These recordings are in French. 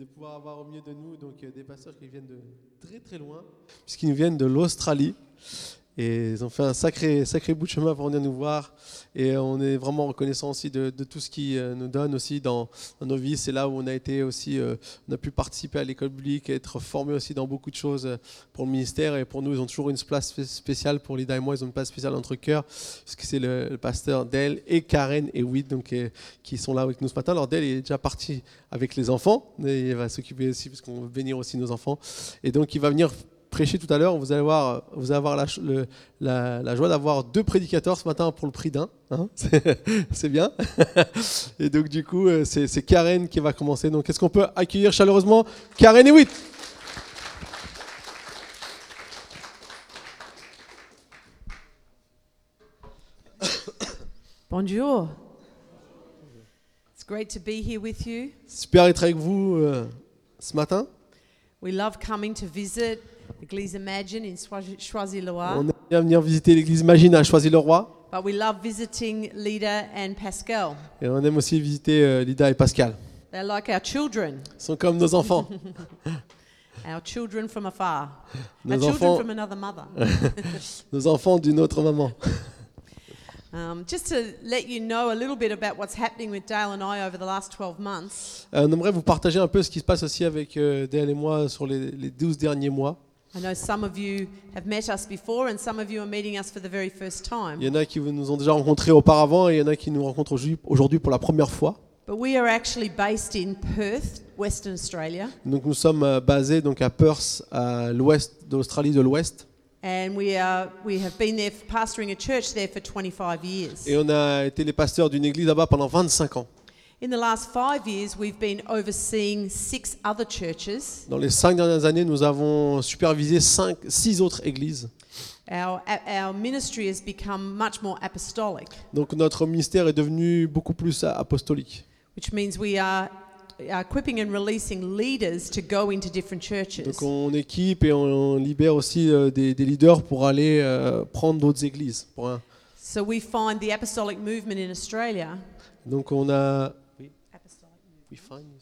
de pouvoir avoir au milieu de nous donc euh, des pasteurs qui viennent de très très loin, puisqu'ils nous viennent de l'Australie. Et ils ont fait un sacré, sacré bout de chemin pour venir nous voir. Et on est vraiment reconnaissant aussi de, tout ce qu'ils euh, nous donnent aussi dans, nos vies. C'est là où on a été aussi, euh, on a pu participer à l'école publique, être formé aussi dans beaucoup de choses euh, pour le ministère. Et pour nous, ils ont toujours une place spé- spéciale pour Lida et moi. Ils ont une place spéciale dans notre cœur, puisque c'est le, pasteur Del et Karen et Witt donc, qui sont là avec nous ce matin. Alors Del est déjà parti avec les enfants. Il va s'occuper aussi, parce qu'on veut bénir aussi nos enfants. Et donc, il va venir prêcher tout à l'heure. Vous allez voir, vous allez avoir la, ch- le- la- la joie d'avoir deux prédicateurs ce matin pour le prix d'un. hein. C'est- bien. Et donc, du coup, euh, c'est Karen qui va commencer. Donc, est-ce qu'on peut accueillir chaleureusement Karen et Witt Bonjour. It's great to be here with you. Super d'être avec vous euh, ce matin. We love coming to visit Église Imagine in Choisy-le-Roi, On aime bien venir visiter l'église Magine à Choisy-le-Roi. but we love visiting Lida and Pascal. Et on aime aussi visiter euh, Lida et Pascal. They're like our children, Ils sont comme nos enfants. our children from afar, Nos our children enfants, from another mother. nos enfants d'une autre maman. Um, just to let you know a little bit about what's happening with Dale and I over the last 12 months. Euh, on aimerait vous partager un peu ce qui se passe aussi avec euh, Dale et moi sur les, les 12 derniers mois. I know some of you have met us before, and some of you are meeting us for the very first time. Il y en a qui nous ont déjà rencontrés auparavant et il y en a qui nous rencontrent aujourd'hui- pour la première fois. But we are actually based in Perth, Western Australia. Donc nous sommes euh, basés donc à Perth, à l'ouest de l'Australie de l'Ouest, And we, are, we have been there pastoring a church there for 25 years. et on a été les pasteurs d'une église là-bas pendant 25 ans. In the last five years, we've been overseeing six other churches. Dans les cinq dernières années, nous avons supervisé cinq, six autres églises. Our, our ministry has become much more apostolic, Donc notre ministère est devenu beaucoup plus apostolique. which means we are equipping and releasing leaders to go into different churches. Donc on équipe et on libère aussi euh, des, des leaders pour aller euh, prendre d'autres églises. Pour un- So we find the apostolic movement in Australia. Donc on a Apostolic movement. We find-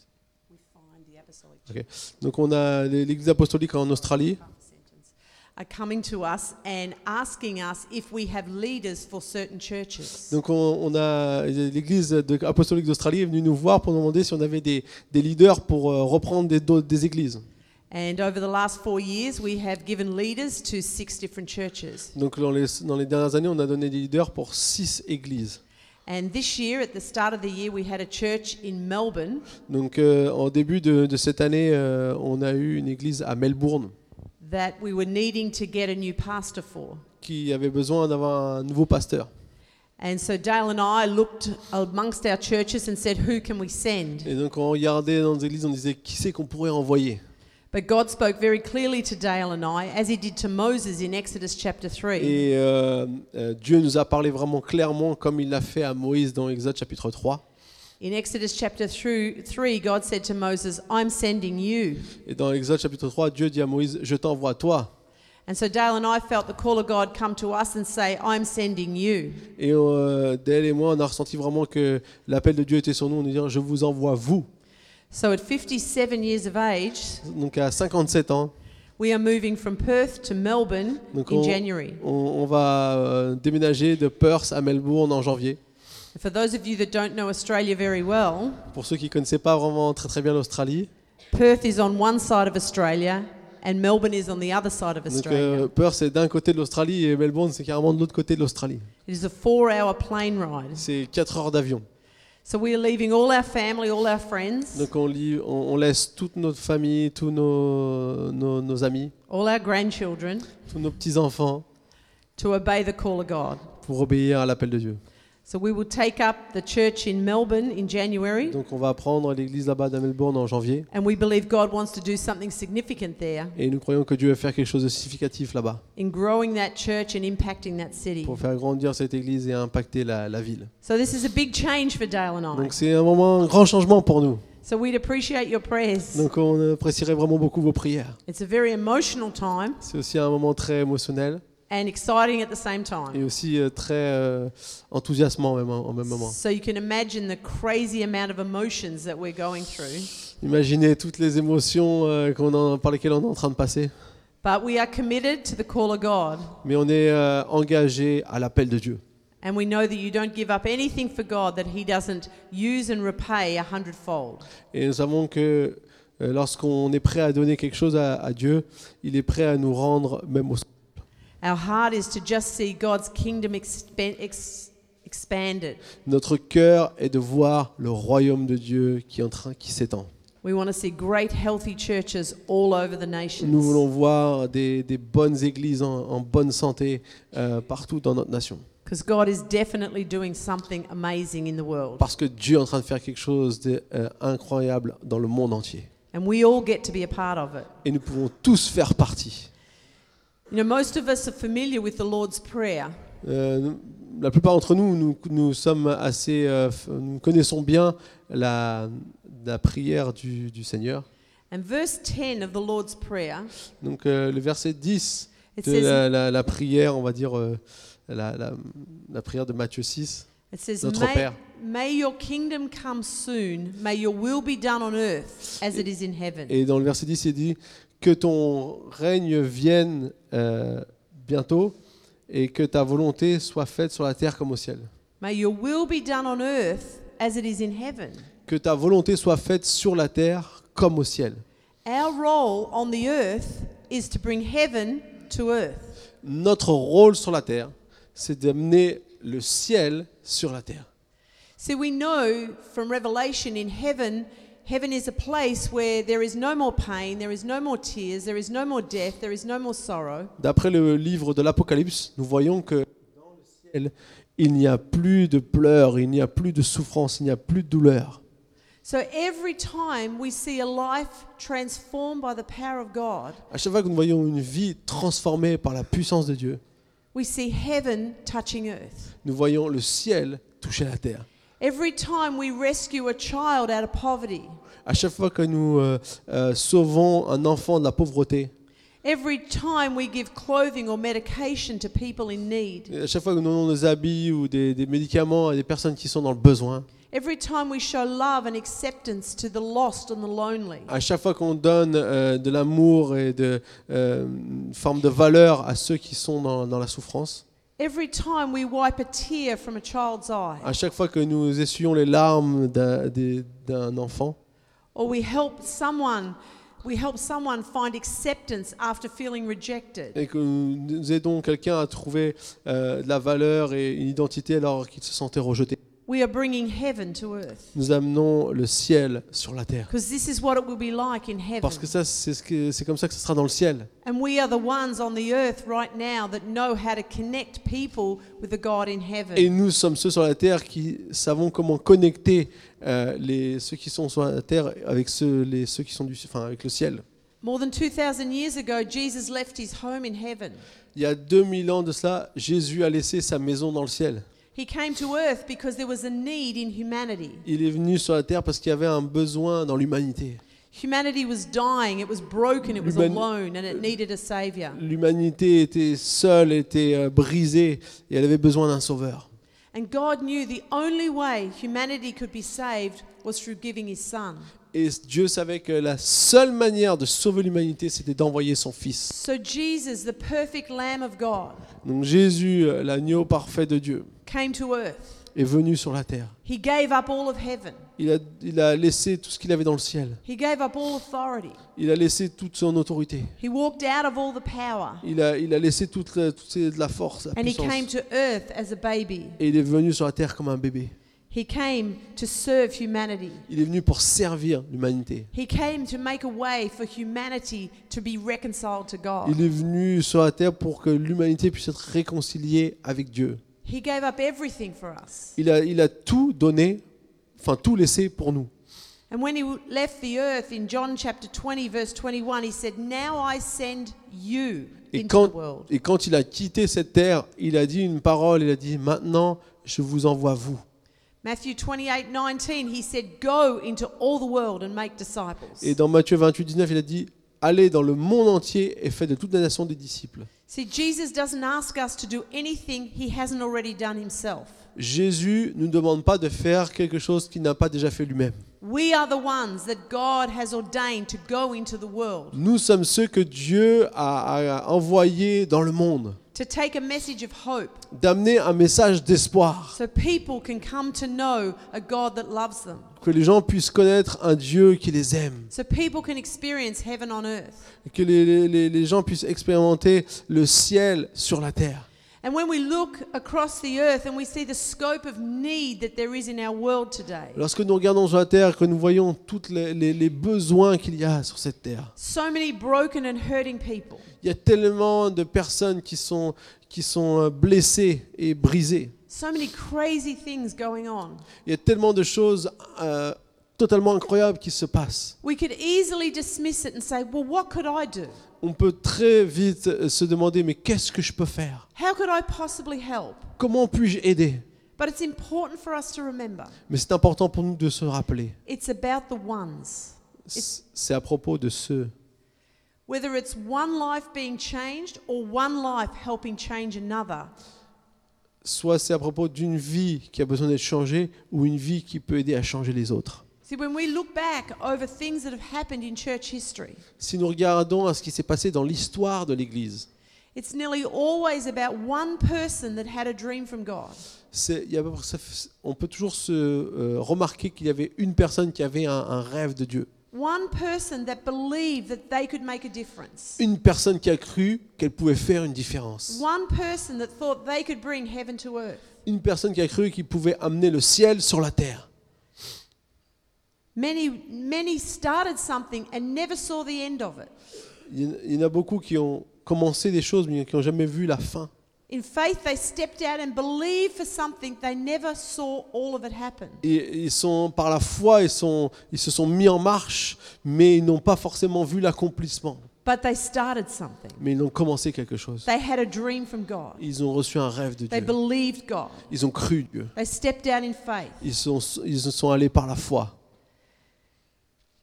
We find the apostolic Ok. Donc on a l'église apostolique en Australie. Donc on, a l'église apostolique d'Australie est venue nous voir pour nous demander si on avait des, des leaders pour euh, reprendre des, églises. And over the last four years, we have given leaders to six different churches. Donc dans les, dans les dernières années, on a donné des leaders pour six églises. And this year, at the start of the year, we had a church in Melbourne Donc euh, en début de, de cette année, euh, on a eu une église à Melbourne that we were needing to get a new pastor for. qui avait besoin d'avoir un nouveau pasteur. And so Dale and I looked amongst our churches and said, Who can we send? Et donc on regardait dans les églises, on disait qui c'est qu'on pourrait envoyer? But God spoke very clearly to Dale and I, as he did to Moses in Exodus chapter 3. Et euh, euh, Dieu nous a parlé vraiment clairement comme il l'a fait à Moïse dans Exode chapitre 3. In Exodus chapter 3, God said to Moses, I'm sending you. Et dans Exode chapitre 3, Dieu dit à Moïse, je t'envoie toi. And so Dale and I felt the call of God come to us and say, I'm sending you. Et euh, Dale et moi, on a ressenti vraiment que l'appel de Dieu était sur nous, on nous dit, je vous envoie vous. So at 57 years of age, Donc à 57 ans, we are moving from Perth to Melbourne Donc in on- January. on, on va euh, déménager de Perth à Melbourne en janvier. For those of you that don't know Australia very well, Pour ceux qui ne connaissaient pas vraiment très très bien l'Australie, Perth is on one side of Australia and Melbourne is on the other side of donc Australia. euh, Perth c'est d'un côté de l'Australie et Melbourne c'est carrément de l'autre côté de l'Australie. It is a four hour plane ride. C'est 4 heures d'avion. So we are leaving all our family, all our friends, Donc on, lit- on, on laisse toute notre famille, tous nos, nos, nos amis, all our grandchildren tous nos petits-enfants to obey the call of God. pour obéir à l'appel de Dieu. So we will take up the church in Melbourne in January, Donc on va prendre l'église là-bas de Melbourne en janvier and we believe God wants to do something significant there et nous croyons que Dieu va faire quelque chose de significatif là-bas in growing that church and impacting that city. pour faire grandir cette église et impacter la, la ville. So this is a big change for Dale and I. Donc c'est un moment, un grand changement pour nous. So we'd appreciate your prayers. Donc on apprécierait vraiment beaucoup vos prières. It's a very emotional time C'est aussi un moment très émotionnel and exciting at the same time. et aussi euh, très euh, enthousiasmant même, en en même moment. So you can imagine the crazy amount of emotions that we're going through. Imaginez toutes les émotions euh, qu'on en- par lesquelles on est en train de passer. But we are committed to the call of God. Mais on est euh, engagé à l'appel de Dieu. And we know that you don't give up anything for God that He doesn't use and repay a hundredfold. Et nous savons que euh, lorsqu'on est prêt à donner quelque chose à, à Dieu, il est prêt à nous rendre même au Our heart is to just see God's kingdom expan- ex- expanded. Notre cœur est de voir le royaume de Dieu qui est en train, qui s'étend. We want to see great, healthy churches all over the nations. Nous voulons voir des, des bonnes églises en, en bonne santé euh, partout dans notre nation. Because God is definitely doing something amazing in the world. Parce que Dieu est en train de faire quelque chose d'incroyable dans le monde entier. And we all get to be a part of it. Et nous pouvons tous faire partie. You know, most of us are familiar with the Lord's Prayer. Euh, la plupart d'entre nous, nous, nous sommes assez, euh, nous connaissons bien la, la prière du, du Seigneur. And verse 10 of the Lord's Prayer, Donc euh, le verset 10 it de says, la, la- la prière, on va dire euh, la, la- la prière de Matthieu 6. it says Notre may, Père. may your kingdom come soon, may your will be done on earth as it is in heaven. Et dans le verset 10, il dit que ton règne vienne euh, bientôt et que ta volonté soit faite sur la terre comme au ciel. May your will be done on earth as it is in heaven. Que ta volonté soit faite sur la terre comme au ciel. Our role on the earth is to bring heaven to earth. Notre rôle sur la terre, c'est d'amener le ciel sur la terre. See, we know from Revelation in heaven, heaven is a place where there is no more pain, there is no more tears, there is no more death, there is no more sorrow. D'après le livre de l'Apocalypse, nous voyons que dans le ciel, il n'y a plus de pleurs, il n'y a plus de souffrance, il n'y a plus de douleur. So every time we see a life transformed by the power of God, À chaque fois que nous voyons une vie transformée par la puissance de Dieu, we see heaven touching earth. nous voyons le ciel toucher la terre. Every time we rescue a child out of poverty, À chaque fois que nous euh, euh, sauvons un enfant de la pauvreté, every time we give clothing or medication to people in need, à chaque fois que nous donnons des habits ou des, des médicaments à des personnes qui sont dans le besoin, every time we show love and acceptance to the lost and the lonely, à chaque fois qu'on donne euh, de l'amour et de, euh, une forme de valeur à ceux qui sont dans, dans la souffrance, every time we wipe a tear from a child's eye, à chaque fois que nous essuyons les larmes d'un des- d'un enfant, or we help someone, we help someone find acceptance after feeling rejected. et que nous aidons quelqu'un à trouver euh, de la valeur et une identité alors qu'il se sentait rejeté, We are bringing heaven to earth. nous amenons le ciel sur la terre. Because this is what it will be like in heaven. Parce que ça, c'est ce que- c'est comme ça que ce sera dans le ciel. And we are the ones on the earth right now that know how to connect people with the God in heaven. Et nous sommes ceux sur la terre qui savons comment connecter euh, les, ceux qui sont sur la terre avec ceux, les, ceux qui sont du, enfin, avec le ciel. More than 2,000 years ago, Jesus left his home in heaven. Il y a 2000 ans de cela, Jésus a laissé sa maison dans le ciel. He came to earth because there was a need in humanity. Il est venu sur la terre parce qu'il y avait un besoin dans l'humanité. Humanity was dying, it was broken, it was Human- alone, and it needed a savior. L'humanité était seule, était euh, brisée et elle avait besoin d'un sauveur. And God knew the only way humanity could be saved was through giving his son. Et Dieu savait que la seule manière de sauver l'humanité, c'était d'envoyer son Fils. So Jesus, the perfect Lamb of God, Donc Jésus, euh, l'agneau parfait de Dieu, came to earth. est venu sur la terre. He gave up all of heaven. Il a, il a laissé tout ce qu'il avait dans le ciel. He gave up all authority. Il a laissé toute son autorité. He walked out of all the power. Il a, il a laissé toute, la- toute force, la And he came to earth as a baby. Et il est venu sur la terre comme un bébé. He came to serve humanity. Il est venu pour servir l'humanité. He came to make a way for humanity to be reconciled to God. Il est venu sur la terre pour que l'humanité puisse être réconciliée avec Dieu. He gave up everything for us. Il a, il a tout donné, enfin tout laissé pour nous. And when he left the earth in John chapter 20, verse 21, he said, Now I send you Et into quand, the world. et quand il a quitté cette terre, il a dit une parole, il a dit, maintenant je vous envoie vous. Matthew 28, 19, he said, Go into all the world and make disciples. Et dans Matthieu 28, 19, il a dit, allez dans le monde entier et faites de toute la nation des disciples. Jésus ne nous demande pas de faire quelque chose qu'il n'a pas déjà fait lui-même. We are the ones that God has ordained to go into the world, Nous sommes ceux que Dieu a, a envoyés dans le monde, to take a message of hope. D'amener un message d'espoir, so people can come to know a God that loves them, que les gens puissent connaître un Dieu qui les aime, so people can experience heaven on earth. que les, les- les gens puissent expérimenter le ciel sur la terre. And when we look across the earth and we see the scope of need that there is in our world today, Lorsque nous regardons sur la terre, que nous voyons tous les, les- les besoins qu'il y a sur cette terre, so many broken and hurting people, il y a tellement de personnes qui sont, qui sont euh, blessées et brisées. so many crazy things going on. Il y a tellement de choses euh, totalement incroyables qui se passent. We could easily dismiss it and say, well, what could I do? On peut très vite euh, se demander, mais qu'est-ce que je peux faire? How could I possibly help? Comment puis-je aider? But it's important for us to remember Mais c'est important pour nous de se rappeler. it's about the ones. C- C'est à propos de ceux. Whether it's one life being changed or one life helping change another, Soit c'est à propos d'une vie qui a besoin d'être changée ou une vie qui peut aider à changer les autres. See, when we look back over things that have happened in church history, Si nous regardons à ce qui s'est passé dans l'histoire de l'Église, it's nearly always about one person that had a dream from God. c'est- il y a à peu près- ça fait- on peut toujours se euh, remarquer qu'il y avait une personne qui avait un, un rêve de Dieu. One person that believed that they could make a difference. Une personne qui a cru qu'elle pouvait faire une différence. One person that thought they could bring heaven to earth. Une personne qui a cru qu'il pouvait amener le ciel sur la terre. Many, many started something and never saw the end of it. Il y en- a beaucoup qui ont commencé des choses mais qui n'ont jamais vu la fin. In faith, they stepped out and believed for something. They never saw all of it happen. Et ils sont par la foi, ils, sont, ils se sont mis en marche, mais ils n'ont pas forcément vu l'accomplissement. But they started something. Mais ils ont commencé quelque chose. They had a dream from God. Ils ont reçu un rêve de They Dieu. believed God. Ils ont cru Dieu. They stepped out in faith. Ils sont, ils sont allés par la foi.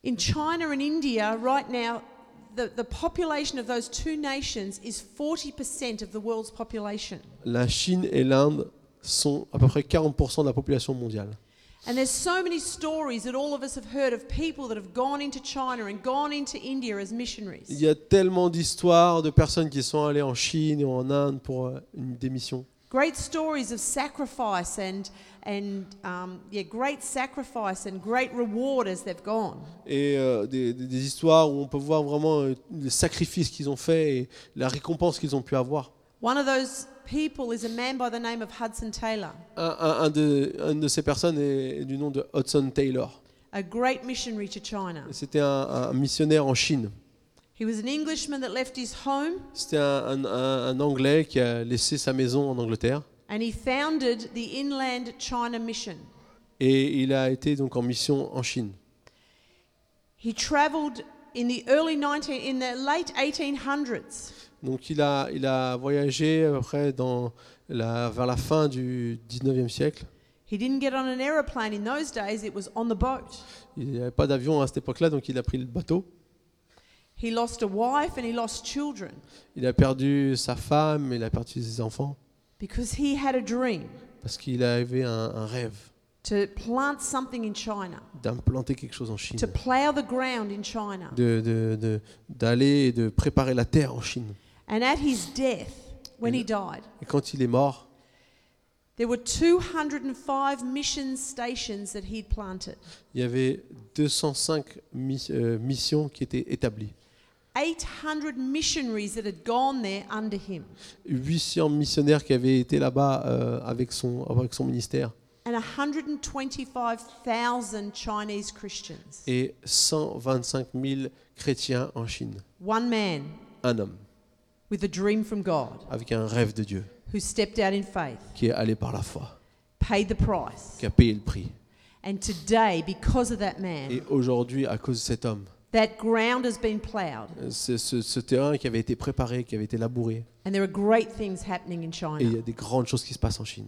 In China and India, right now, the, the population of those two nations is 40% of the world's population. La Chine et l'Inde sont à peu près 40% de la population mondiale. And there's so many stories that all of us have heard of people that have gone into China and gone into India as missionaries. Il y a tellement d'histoires de personnes qui sont allées en Chine et en Inde pour euh, une démission. Great stories of sacrifice and, and um, yeah, great sacrifice and great reward as they've gone. Et euh, des, des- des histoires où on peut voir vraiment euh, les sacrifices qu'ils ont faits et la récompense qu'ils ont pu avoir. One of those people is a man by the name of Hudson Taylor, Un, un- un de, un de ces personnes est du nom de Hudson Taylor. a great missionary to China. C'était un, un missionnaire en Chine. He was an Englishman that left his home C'était un, un- un- un Anglais qui a laissé sa maison en Angleterre. And he founded the Inland China Mission. Et il a été donc en mission en Chine. He traveled in the early 19 in the late 1800s Donc il a, il a voyagé dans la, vers la fin du 19e siècle. He didn't get on an aeroplane in those days, it was on the boat. Il n'y avait pas d'avion à cette époque-là, donc il a pris le bateau. He lost a wife and he lost children Il a perdu sa femme, il a perdu ses enfants, because he had a dream parce qu'il avait un, un rêve to plant something in China, d'implanter quelque chose en Chine, to plow the ground in China. de- de- de- d'aller et de préparer la terre en Chine. And at his death, when he died, Et quand il est mort, there were 205 mission stations that he'd planted. il y avait 205 mi- euh, missions qui étaient établies. 800 missionaries that had gone there under him. 800 missionnaires qui avaient été là-bas euh, avec, son, avec son ministère. And 125,000 Chinese Christians. Et 125 000 chrétiens en Chine. One man Un homme with a dream from God avec un rêve de Dieu who stepped out in faith, qui est allé par la foi, paid the price. qui a payé le prix. And today, because of that man, Et aujourd'hui, à cause de cet homme, that ground has been plowed. c'est ce, ce terrain qui avait été préparé, qui avait été labouré, And there are great things happening in et il y China. a des grandes choses qui se passent en Chine.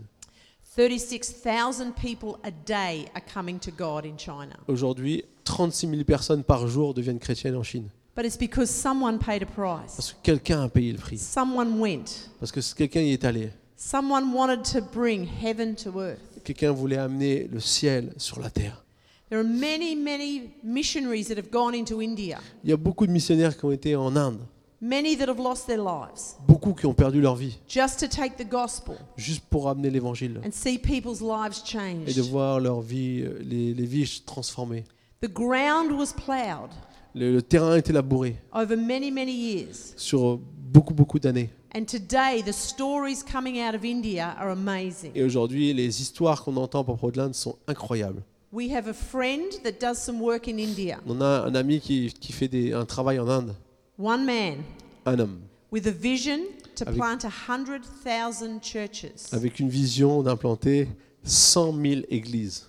36,000 people a day are coming to God in China. Aujourd'hui, 36 000 personnes par jour deviennent chrétiennes en Chine. But it's because someone paid a price. Parce que quelqu'un a payé le prix. Someone went. Parce que quelqu'un y est allé. Someone wanted to bring heaven to earth. Quelqu'un voulait amener le ciel sur la terre. There are many, many missionaries that have gone into India, Il y a beaucoup de missionnaires qui ont été en Inde, many that have lost their lives beaucoup qui ont perdu leur vie, just to take the gospel juste pour amener l'évangile and see people's lives et de changed. voir leur vie, euh, les, les vies transformées. The ground was ploughed Le, le terrain a été labouré over many, many years. sur beaucoup, beaucoup d'années. And today, the stories coming out of India are amazing. Et aujourd'hui, les histoires qu'on entend à propos de l'Inde sont incroyables. We have a friend that does some work in India, On a un ami qui, qui fait des- un travail en Inde, one man un homme, with a vision to Avec- plant 100,000 churches avec une vision d'implanter 100 000 églises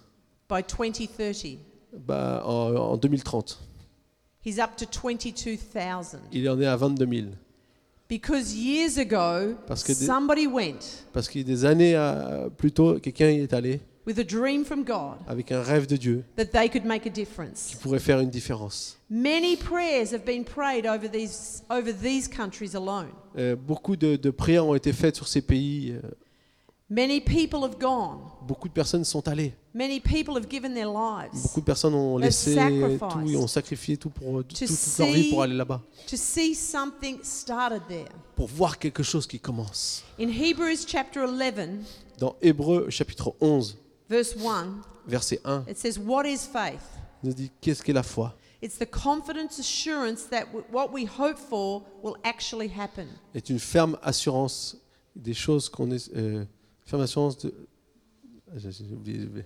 by 2030. bah, en, en 2030. He's up to 22,000. Il en est à 22 000. Because years ago, Parce que des- somebody went Parce que des années euh, plus tôt, quelqu'un y est allé with a dream from God avec un rêve de Dieu that they could make a qui difference. pourrait faire une différence. Many prayers have been prayed over these, over these countries alone. Euh, beaucoup de, de prières ont été faites sur ces pays. euh, Many people have gone. beaucoup de personnes sont allées. Many people have given their lives Beaucoup de personnes ont They've laissé sacrificed tout et ont sacrifié tout pour to toute leur vie pour aller là-bas, to see something started there. pour voir quelque chose qui commence. In Hebrews chapter 11, Dans Hébreu chapitre 11, verse 1, verset 1, it says, What is faith? il nous dit qu'est-ce qu'est la foi? It's the confident assurance that w- what we hope for will actually happen. Est une ferme assurance des choses qu'on est euh, ferme assurance de Ah, j'ai- j'ai oublié, j'ai oublié.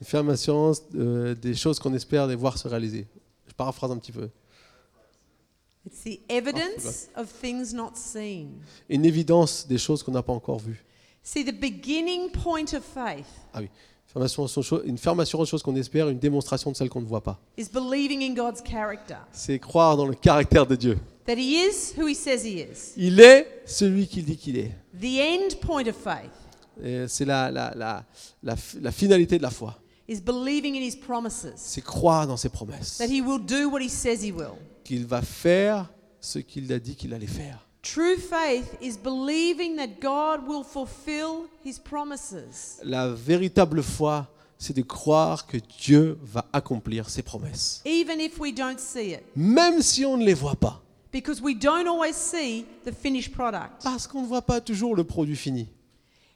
une ferme assurance euh, des choses qu'on espère les voir se réaliser. Je paraphrase un petit peu. It's the evidence of things not seen. Une évidence des choses qu'on n'a pas encore vues. See, the beginning point of faith Ah oui. Une assurance des choses qu'on espère, une démonstration de celles qu'on ne voit pas. C'est croire dans le caractère de Dieu. that He is who He says He is. Il est celui qu'il dit qu'il est. The end point of faith Et C'est la, la, la, la, la finalité de la foi. is believing in His promises, C'est croire dans ses promesses. that He will do what He says He will. Qu'il va faire ce qu'il a dit qu'il allait faire. True faith is believing that God will fulfill His promises. La véritable foi, c'est de croire que Dieu va accomplir ses promesses. even if we don't see it, Même si on ne les voit pas. because we don't always see the finished product. Parce qu'on ne voit pas toujours le produit fini.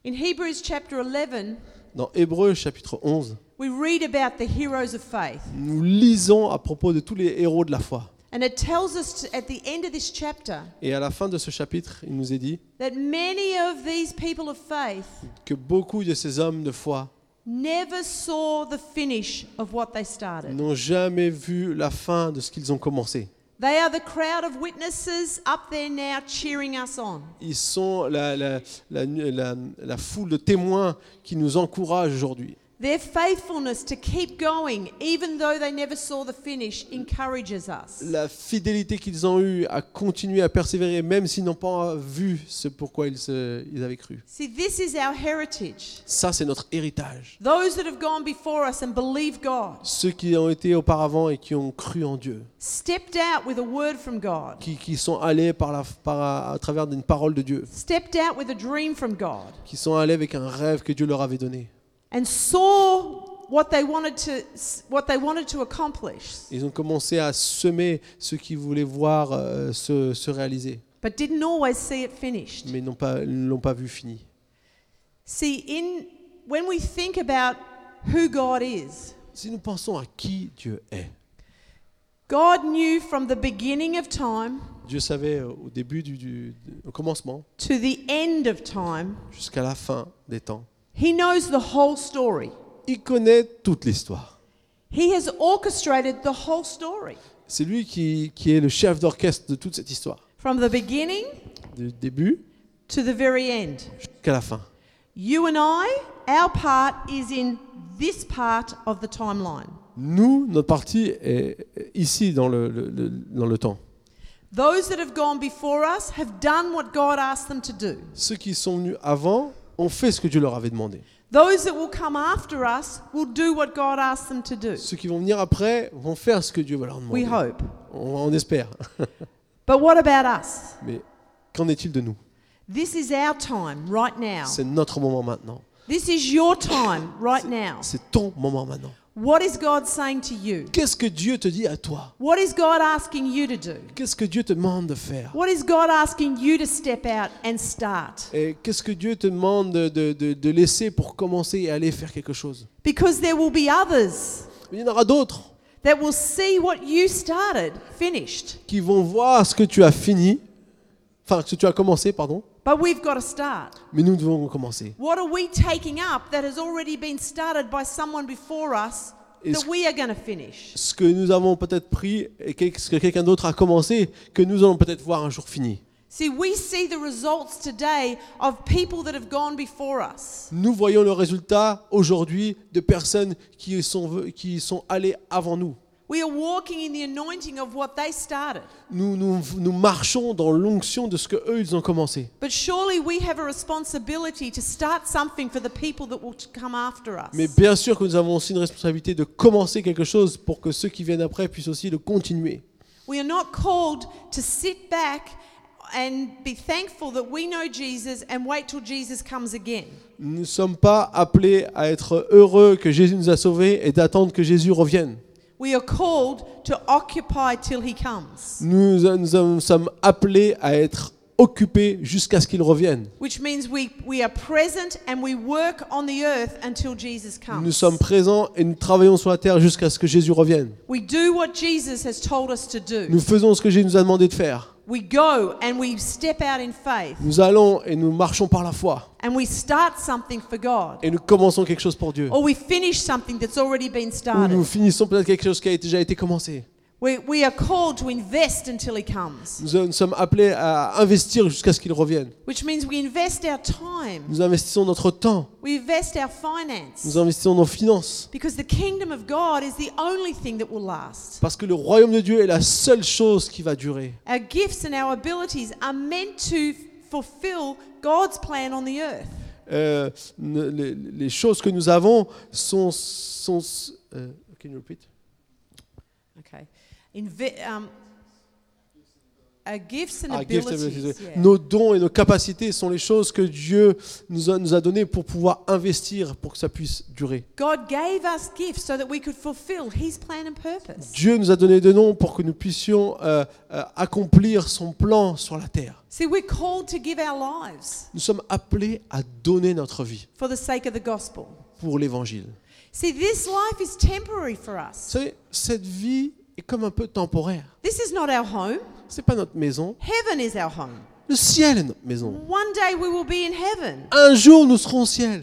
In Hebrews chapter 11, Dans Hébreu chapitre 11, we read about the heroes of faith. nous lisons à propos de tous les héros de la foi. And it tells us to, at the end of this chapter Et à la fin de ce chapitre, il nous est dit that many of these people of faith que beaucoup de ces hommes de foi never saw the finish of what they started. n'ont jamais vu la fin de ce qu'ils ont commencé. They are the crowd of witnesses up there now cheering us on. Ils sont la, la, la, la- la foule de témoins qui nous encouragent aujourd'hui. Their faithfulness to keep going, even though they never saw the finish, encourages us. La fidélité qu'ils ont eue à continuer à persévérer, même s'ils n'ont pas vu ce pourquoi ils, se- ils avaient cru. See, this is our heritage. Ça, c'est notre héritage. Those that have gone before us and believed God, Ceux qui ont été auparavant et qui ont cru en Dieu, stepped out with a word from God, qui, qui sont allés par la, par, à travers d'une parole de Dieu, stepped out with a dream from God, qui sont allés avec un rêve que Dieu leur avait donné. And saw what they wanted to what they wanted to accomplish, Ils ont commencé à semer ce qu'ils voulaient voir euh, se, se réaliser, but didn't always see it finished. mais n'ont pas- l'ont pas vu fini. See, in when we think about who God is, Si nous pensons à qui Dieu est, God knew from the beginning of time Dieu savait au début du, du- au commencement to the end of time, jusqu'à la fin des temps. He knows the whole story. Il connaît toute l'histoire. He has orchestrated the whole story C'est lui qui, qui est le chef d'orchestre de toute cette histoire, from the beginning du début to the very end. jusqu'à la fin. You and I, our part is in this part of the timeline. Nous, notre partie est ici dans le, le- le- dans le temps. Those that have gone before us have done what God asked them to do. Ceux qui sont venus avant ont fait ce que Dieu leur avait demandé. Those that will come after us will do what God asked them to do. Ceux qui vont venir après vont faire ce que Dieu va leur We demander. hope. On, on espère. But what about us? Mais qu'en est-il de nous? This is our time right now. C'est notre moment maintenant. This is your time right now. C'est ton moment maintenant. What is God saying to you? Qu'est-ce que Dieu te dit à toi? What is God asking you to do? Qu'est-ce que Dieu te demande de faire? What is God asking you to step out and start? Et qu'est-ce que Dieu te demande de, de- de- laisser pour commencer et aller faire quelque chose? Because there will be others Il y en aura d'autres that will see what you started, finished. qui vont voir ce que tu as fini, enfin ce que tu as commencé, pardon, But we've got to start. mais nous devons commencer. What are we taking up that has already been started by someone before us that we are going to finish? Ce que nous avons peut-être pris et quel- ce que quelqu'un d'autre a commencé, que nous allons peut-être voir un jour fini. See, we see the results today of people that have gone before us. Nous voyons le résultat aujourd'hui de personnes qui sont, qui sont allées avant nous. We are walking in the anointing of what they started. Nous, nous, nous marchons dans l'onction de ce que eux ils ont commencé. But surely we have a responsibility to start something for the people that will t- come after us. Mais bien sûr que nous avons aussi une responsabilité de commencer quelque chose pour que ceux qui viennent après puissent aussi le continuer. We are not called to sit back and be thankful that we know Jesus and wait till Jesus comes again. Nous ne sommes pas appelés à être heureux que Jésus nous a sauvés et d'attendre que Jésus revienne. We are called to occupy till he comes, Nous, nous sommes appelés à être occupés jusqu'à ce qu'il revienne. which means we, we are present and we work on the earth until Jesus comes. Nous sommes présents et nous travaillons sur la terre jusqu'à ce que Jésus revienne. We do what Jesus has told us to do. Nous faisons ce que Jésus nous a demandé de faire. We go and we step out in faith Nous allons et nous marchons par la foi. and we start something for God. Et nous commençons quelque chose pour Dieu. Or we finish something that's already been Ou started. nous finissons peut-être quelque chose qui a déjà été commencé. We, we are called to invest until he comes, Nous, nous sommes appelés à investir jusqu'à ce qu'il revienne. which means we invest our time, Nous investissons notre temps. we invest our finance, Nous investissons nos finances. because the kingdom of God is the only thing that will last. Parce que le royaume de Dieu est la seule chose qui va durer. Our gifts and our abilities are meant to fulfill God's plan on the earth. Euh, les, les choses que nous avons sont... sont euh, can you repeat? Um, our gifts and abilities. yeah. Nos dons et nos capacités sont les choses que Dieu nous a, nous a données pour pouvoir investir pour que ça puisse durer. God gave us gifts so that we could fulfill His plan and purpose. Dieu nous a donné des noms pour que nous puissions euh, euh, accomplir son plan sur la terre. See, we're called to give our lives Nous sommes appelés à donner notre vie for the sake of the gospel. pour l'évangile. See, this life is temporary for Vous us. savez, cette vie est comme un peu temporaire. This is not our home. C'est pas notre maison. Heaven is our home. Le ciel est notre maison. One day we will be in heaven, Un jour, nous serons au ciel,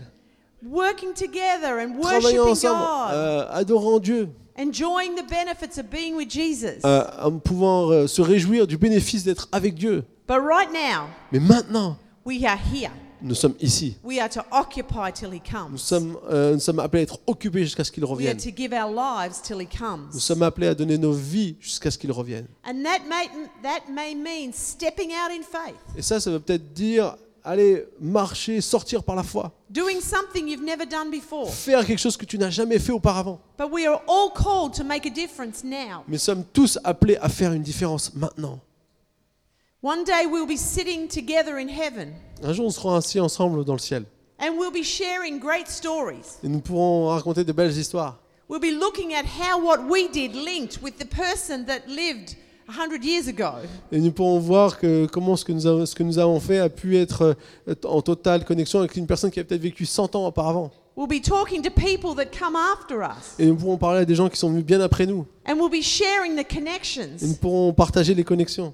working together and travaillant ensemble, God, euh, adorant Dieu, enjoying the benefits of being with Jesus. euh, en pouvant euh, se réjouir du bénéfice d'être avec Dieu. But right now, Mais maintenant, we are here. Nous sommes ici. We are to occupy till He Nous sommes, euh, nous sommes appelés à être occupés jusqu'à ce qu'il We are revienne. to give our lives till He Nous sommes appelés à donner nos vies jusqu'à ce qu'il revienne. And that may, that may mean stepping out in faith, Et ça, ça veut peut-être dire aller marcher, sortir par la foi, doing something you've never done before. faire quelque chose que tu n'as jamais fait auparavant. But we are all called to make a difference now. Mais nous sommes tous appelés à faire une différence maintenant. One day we'll be sitting together in heaven Un jour, on sera assis ensemble dans le ciel and we'll be sharing great stories. et nous pourrons raconter de belles histoires. We'll be looking at how what we did linked with the person that lived a hundred years ago. Et nous pourrons voir que, comment ce que, nous avons, ce que nous avons fait a pu être euh, en totale connexion avec une personne qui a peut-être vécu 100 ans auparavant. We'll be talking to people that come after us. Et nous pourrons parler à des gens qui sont venus bien après nous. And we'll be sharing the Et nous connections. pourrons partager les connexions.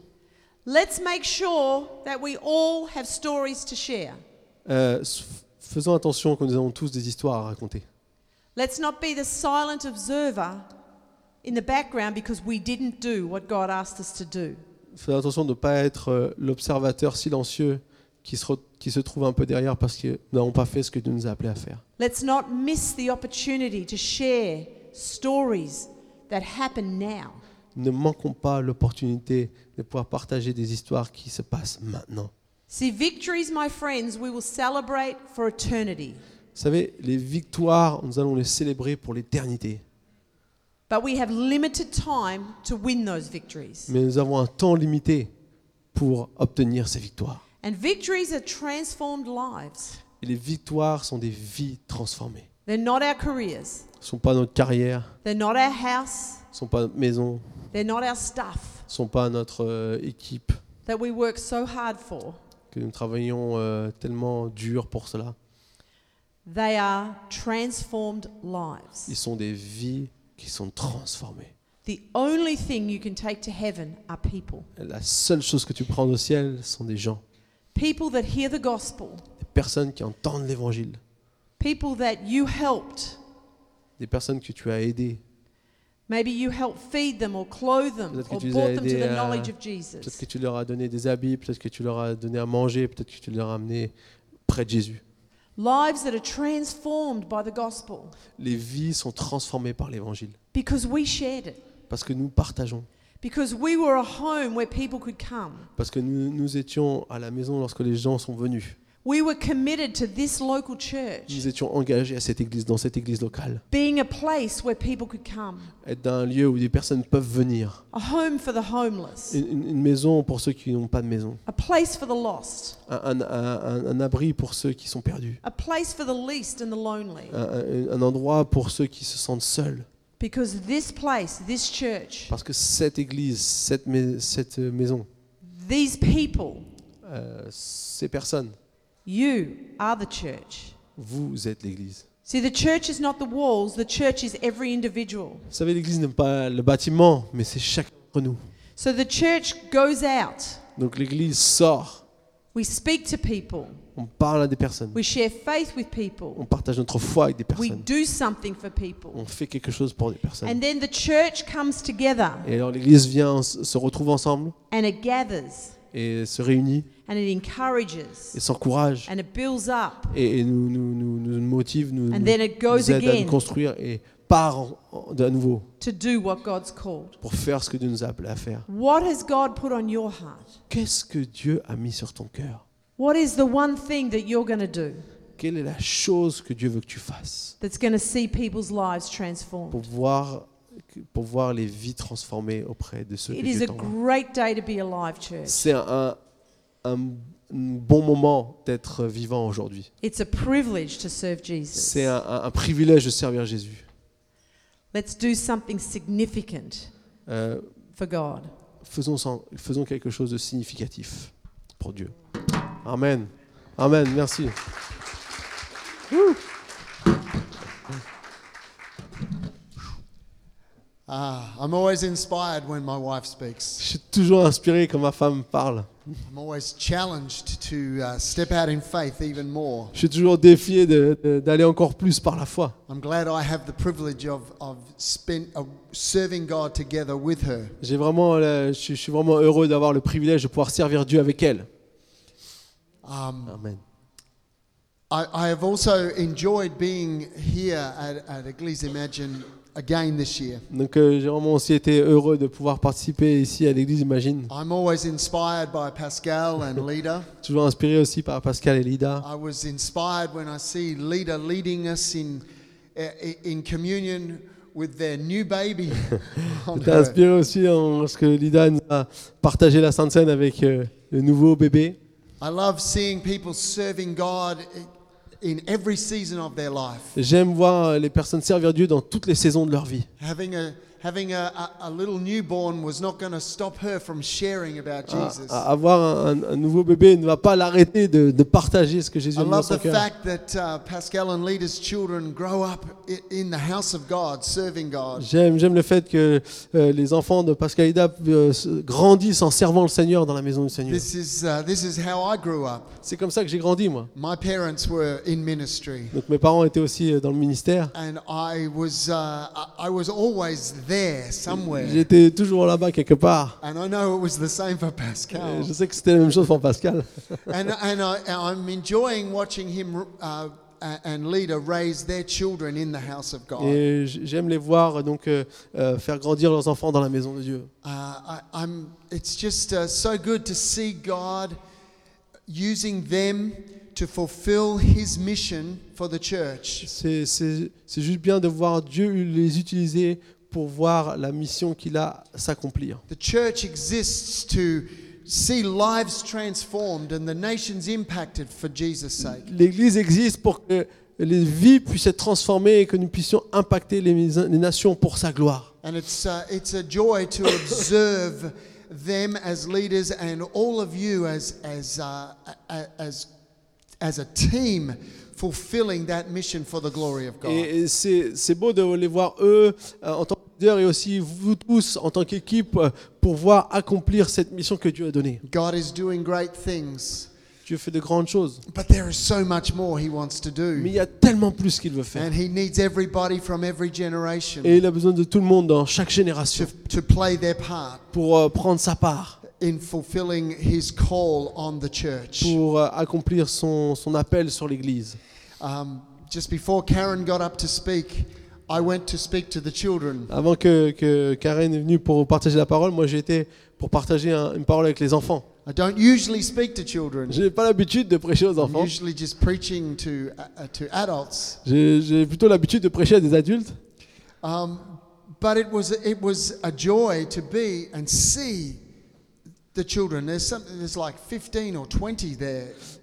Let's make sure that we all have stories to share. Euh, faisons attention que nous avons tous des histoires à raconter. Let's not be the silent observer in the background because we didn't do what God asked us to do. Faisons attention de ne pas être euh, l'observateur silencieux qui se, qui se trouve un peu derrière parce que nous n'avons pas fait ce que Dieu nous a appelés à faire. Let's not miss the opportunity to share stories that happen now. Ne manquons pas l'opportunité de pouvoir partager des histoires qui se passent maintenant. See, victories, my friends, we will celebrate for eternity. Vous savez, les victoires, nous allons les célébrer pour l'éternité. But we have limited time to win those victories. Mais nous avons un temps limité pour obtenir ces victoires. And victories are transformed lives. Et les victoires sont des vies transformées. They're not our careers. Ce ne sont pas notre carrière, They're not our house. ce ne sont pas notre maison, They're not our stuff ce ne sont pas notre euh, équipe, that we work so hard for. que nous travaillons euh, tellement dur pour cela. They are transformed Ils lives. sont des vies qui sont transformées. The only thing you can take to heaven are people. La seule chose que tu prends au ciel sont des gens, People that hear the gospel. des personnes qui entendent l'évangile, People that you helped. des personnes que tu as aidées. Maybe you helped feed them or clothe them Peut-être que or tu les as brought them to aidés the à- knowledge of Peut-être Jesus. que tu leur as donné des habits, peut-être que tu leur as donné à manger, peut-être que tu leur as amené près de Jésus. Lives that are transformed by the gospel Les vies sont transformées par l'évangile because we shared it. parce que nous partageons, Because we were a home where people could come. parce que nous, nous étions à la maison lorsque les gens sont venus. We were committed to this local church Nous étions engagés à cette église, dans cette église locale, being a place where people could come, être dans un lieu où des personnes peuvent venir, a home for the homeless, une, une- maison pour ceux qui n'ont pas de maison, a place for the lost, un, un- un- un abri pour ceux qui sont perdus, a place for the least and the lonely. un, endroit pour ceux qui se sentent seuls. Because this place, this church, Parce que cette église, cette, mais- cette maison, these people, euh, ces personnes, you are the church. vous êtes l'église. See, the church is not the walls, the church is every individual. Vous savez, l'église n'est pas le bâtiment, mais c'est chacun d'entre nous. So the church goes out. Donc l'église sort, We speak to people. on parle à des personnes, We share faith with people. on partage notre foi avec des We personnes, do something for people. on fait quelque chose pour des personnes. And then the church comes together Et alors l'église vient, se retrouve ensemble and it gathers et se réunit and it et s'encourage and it builds up et, et nous, nous, nous, nous motive, nous, and nous- then it goes nous aide à nous construire et part en- en- de nouveau to do what God's called. pour faire ce que Dieu nous a appelé à faire. What has God put on your heart? Qu'est-ce que Dieu a mis sur ton cœur? What is the one thing that you're going to do Quelle est la chose que Dieu veut que tu fasses that's going to see people's lives pour voir, pour voir les vies transformées auprès de ceux que It is Dieu a t'envoie great day to be alive, church. C'est un, un bon moment d'être vivant aujourd'hui. It's a privilege to serve Jesus. C'est un, un- un privilège de servir Jésus. Let's do something significant Euh, for God. faisons, sans- faisons quelque chose de significatif pour Dieu. Amen. Amen. Merci. Ah, I'm always inspired when my wife speaks. Je suis toujours inspiré quand ma femme parle. I'm always challenged to uh, step out in faith even more. Je suis toujours défié de- de- d'aller encore plus par la foi. I'm glad I have the privilege of, of, spend, of serving God together with her. J'ai vraiment, euh, je, suis, je suis vraiment heureux d'avoir le privilège de pouvoir servir Dieu avec elle. Um, Amen. I, I have also enjoyed being here at, at Eglise Imagine again this year. Donc euh, j'ai vraiment aussi été heureux de pouvoir participer ici à l'église Imagine. I'm always inspired by Pascal and Lida. Toujours inspiré aussi par Pascal et Lida. I was inspired when I see Lida leading us in, in communion with their new baby. J'étais inspiré aussi en- lorsque Lida nous a partagé la Sainte Seine avec euh, le nouveau bébé. I love seeing people serving God in every season of their life. J'aime voir les personnes servir Dieu dans toutes les saisons de leur vie. Having a having a, a, a little newborn was not going to stop her from sharing about À- Jesus. à- avoir un, un nouveau bébé ne va pas l'arrêter de, de partager ce que Jésus a dans love son the cœur. fact that uh, Pascal and Lita's children grow up i- in the house of God, serving God. J'aime, j'aime le fait que euh, les enfants de Pascal et Lida euh, se- grandissent en servant le Seigneur dans la maison du Seigneur. This is uh, this is how I grew up. C'est comme ça que j'ai grandi, moi. My parents were in ministry, Donc mes parents étaient aussi euh, dans le ministère. and I was uh, I I was always there somewhere. J'étais toujours là-bas quelque part. And I know it was the same for Et Pascal. Je sais que c'était la même chose pour Pascal. and and I, I'm enjoying watching him uh, and Lita raise their children in the house of God. Et j'aime les voir donc euh, euh, faire grandir leurs enfants dans la maison de Dieu. Uh, I, I'm, it's just uh, so good to see God using them to fulfill His mission for the church. C'est c'est- c'est juste bien de voir Dieu les utiliser pour voir la mission qu'il a s'accomplir. The church exists to see lives transformed and the nations impacted for Jesus' sake. L'Église existe pour que les vies puissent être transformées et que nous puissions impacter les, les nations pour sa gloire. And it's, uh, it's a joy to observe them as leaders and all of you as, as, uh, a- as, as a team fulfilling that mission for the glory of God. Et c'est beau de les voir eux euh, en tant que leaders et aussi vous tous en tant qu'équipe pour voir accomplir cette mission que Dieu a donnée. God is doing great things, Dieu fait de grandes choses, but there is so much more He wants to do. mais il y a tellement plus qu'il veut faire. And He needs everybody from every generation Et il a besoin de tout le monde dans chaque to, génération to play their part pour euh, prendre sa part, in fulfilling His call on the church. pour euh, accomplir son, son appel sur l'Église. Um, just before Karen got up to speak, I went to speak to the children. Avant que, que Karen est venue pour partager la parole, moi j'ai été pour partager un- une parole avec les enfants. I don't usually speak to children. Je n'ai pas l'habitude de prêcher aux I'm enfants. usually just preaching to uh, to adults. J'ai j'ai plutôt l'habitude de prêcher à des adultes. Um, but it was it was a joy to be and see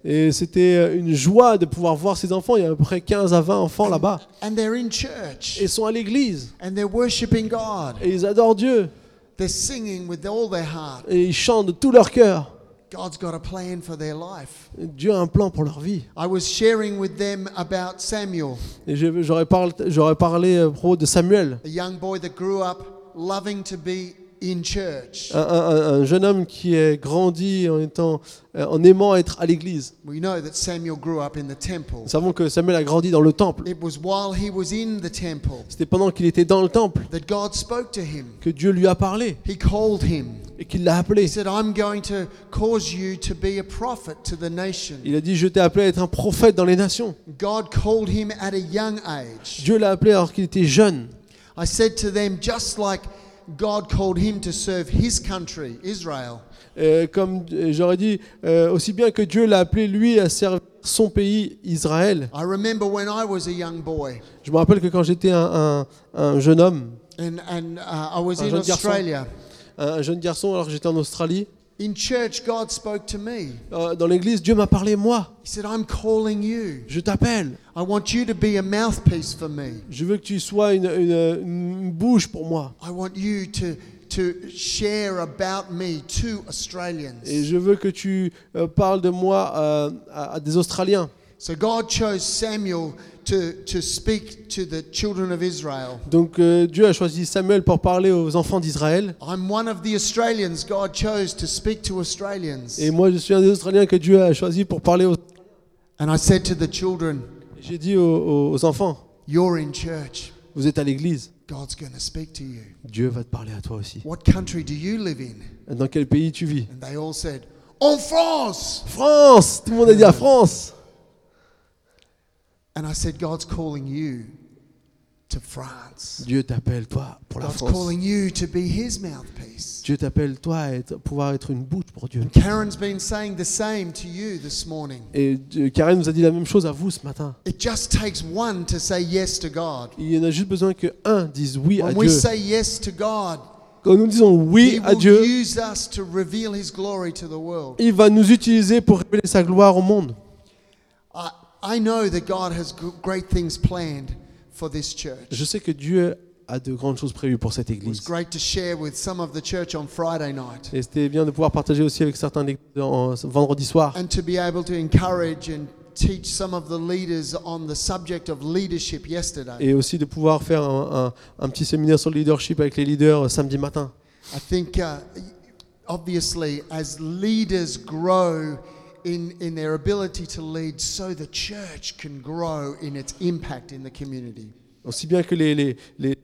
Et c'était euh, une joie de pouvoir voir ces enfants. Il y a à peu près 15 à 20 enfants là-bas. and they're in church Et Ils sont à l'église. and they're worshiping God. Et ils adorent Dieu. They're singing with all their heart. Et ils chantent de tout leur cœur. God's got a plan for their life. Dieu a un plan pour leur vie. I was sharing with them about Samuel, Et j'aurais parlé, j'aurais parlé à propos de Samuel, a young boy that grew up loving to be in church. un, un- un jeune homme qui est grandi en, étant, euh, en aimant être à l'église. We know that Samuel grew up in the temple. Nous savons que Samuel a grandi dans le temple. It was while he was in the temple C'était pendant qu'il était dans le temple that God spoke to him. que Dieu lui a parlé He called him. et qu'il l'a appelé. He said, I'm going to cause you to be a prophet to the nation. Il a dit, je t'ai appelé à être un prophète dans les nations. God called him at a young age. Dieu l'a appelé alors qu'il était jeune. I said to them, just like God called him to serve his country, Israel, Euh, comme j'aurais dit, euh, aussi bien que Dieu l'a appelé lui à servir son pays, Israël. I remember when I was a young boy Je me rappelle que quand j'étais un, un- un jeune homme, and, and uh, I was Un in jeune garçon. Australia. un, un jeune garçon, alors que j'étais en Australie, In church, God spoke to me. euh, dans l'église, Dieu m'a parlé, moi, He said, I'm calling you. je t'appelle. I want you to be a mouthpiece for me. Je veux que tu sois une, une- une bouche pour moi. I want you to, to share about me to Australians. Et je veux que tu euh, parles de moi euh, à, à des Australiens. So God chose Samuel to, to speak to the children of Israel. Donc euh, Dieu a choisi Samuel pour parler aux enfants d'Israël. I'm one of the Australians God chose to speak to Australians. Et moi, je suis un des Australiens que Dieu a choisi pour parler aux... And I said to the children, J'ai dit aux, aux enfants, You're in church. vous êtes à l'église. God's going to speak to you. Dieu va te parler à toi aussi. What country do you live in? Dans quel pays tu vis? And they all said, En France. France Tout le monde a dit à France. And I said, God's calling you to France. Dieu t'appelle, toi, pour la God's France. calling you to be his mouthpiece. Dieu t'appelle, toi, à être- pouvoir être une bouche pour Dieu. And Karen's been saying the same to you this morning. Et Dieu- Karen nous a dit la même chose à vous ce matin. It just takes one to say yes to God. Il y en a juste besoin que un dise oui à When we Dieu. say yes to God, Quand nous disons oui He à will Dieu, use us to reveal His glory to the world. il va nous utiliser pour révéler sa gloire au monde. I, know that God has great things planned for this church. Je sais que Dieu a de grandes choses prévues pour cette It was église. great to share with some of the church on Friday night Et c'était bien de pouvoir partager aussi avec certains en- vendredi soir. and to be able to encourage and teach some of the leaders on the subject of leadership yesterday. Et aussi de pouvoir faire un, un- un petit séminaire sur le leadership avec les leaders euh, samedi matin. I think, uh, obviously, as leaders grow in, in their ability to lead, so the church can grow in its impact in the community. Aussi bien que les, les, les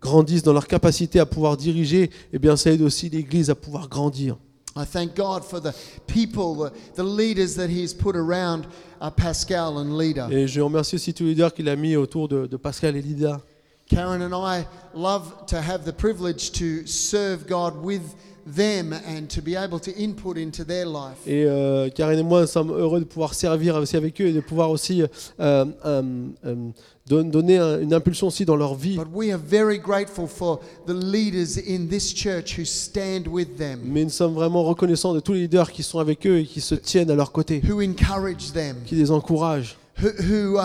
grandissent dans leur capacité à pouvoir diriger, eh bien ça aide aussi l'église à pouvoir grandir. I thank God for the people, the, the leaders that He's put around uh, Pascal and Lida. Et je remercie aussi tous les leaders qu'il a mis autour de, de Pascal et Lida. Karen and I love to have the privilege to serve God with them and to be able to input into their life. Et euh, Karen et moi sommes heureux de pouvoir servir aussi avec eux et de pouvoir aussi euh, euh, euh, don- donner un- une impulsion aussi dans leur vie. But we are very grateful for the leaders in this church who stand with them, Mais nous sommes vraiment reconnaissants de tous les leaders qui sont avec eux et qui se tiennent à leur côté, who encourage them, qui les encouragent, who, who,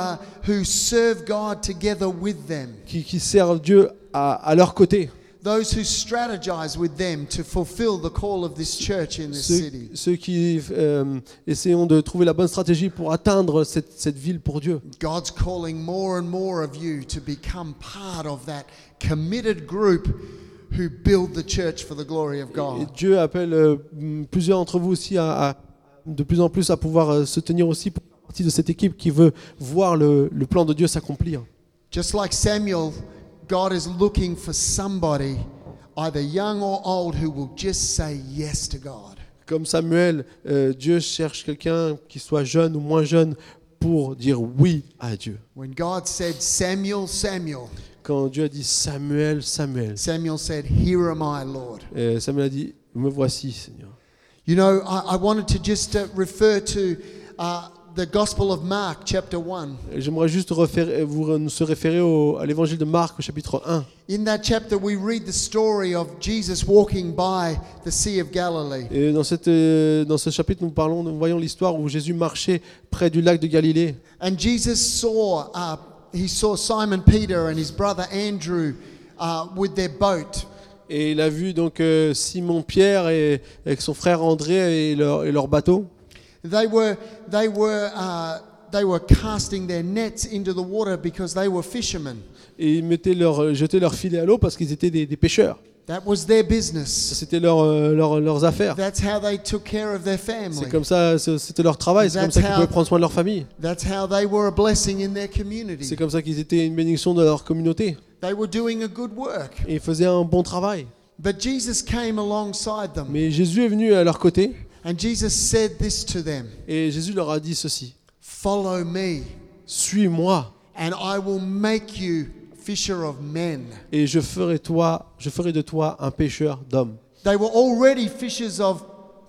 who serve God together with them, qui, qui servent Dieu à, à leur côté. Those who strategize with them to fulfill the call of this church in this city. ceux qui euh, essayons de trouver la bonne stratégie pour atteindre cette, cette ville pour Dieu. God's calling more and more of you to become part of that committed group who build the church for the glory of Et God. Dieu appelle euh, plusieurs d'entre vous aussi à, à- de plus en plus à pouvoir euh, se tenir aussi pour partie de cette équipe qui veut voir le, le plan de Dieu s'accomplir. Just like Samuel, God is looking for somebody, either young or old, who will just say yes to God. Comme Samuel, euh, Dieu cherche quelqu'un qui soit jeune ou moins jeune pour dire oui à Dieu. When God said, Samuel, Samuel, Quand Dieu a dit Samuel, Samuel, Samuel said, Here am I, Lord. euh, Samuel a dit Me voici, Seigneur. You know, I, I wanted to just uh, refer to uh, the Gospel of Mark, chapter 1. Et J'aimerais juste référer- vous se référer au- à l'évangile de Marc, au chapitre 1. In that chapter, we read the story of Jesus walking by the Sea of Galilee. Et dans, cette, euh, dans ce chapitre, nous, parlons, nous voyons l'histoire où Jésus marchait près du lac de Galilée. And Jesus saw, uh, he saw Simon Peter and his brother Andrew uh, with their boat. Et il a vu donc euh, Simon-Pierre et avec son frère André et leur, et leur bateau. They were, they, were, uh, they were casting their nets into the water because they were fishermen. Et ils mettaient leur, jetaient leur filet à l'eau parce qu'ils étaient des, des pêcheurs. That was their business. C'était leur, euh, leur- leurs affaires. That's how they took care of their family. C'est comme ça, c'était leur travail. C'est comme That's ça qu'ils how- pouvaient prendre soin de leur famille. That's how they were a blessing in their community. C'est comme ça qu'ils étaient une bénédiction de leur communauté. They were doing a good work. Et ils faisaient un bon travail. But Jesus came alongside them Mais Jésus est venu à leur côté and Jesus said this to them et Jésus leur a dit ceci Follow me, Suis-moi and I will make you fisher of men. et je ferai toi, je ferai de toi un pêcheur d'hommes. They were already fishers of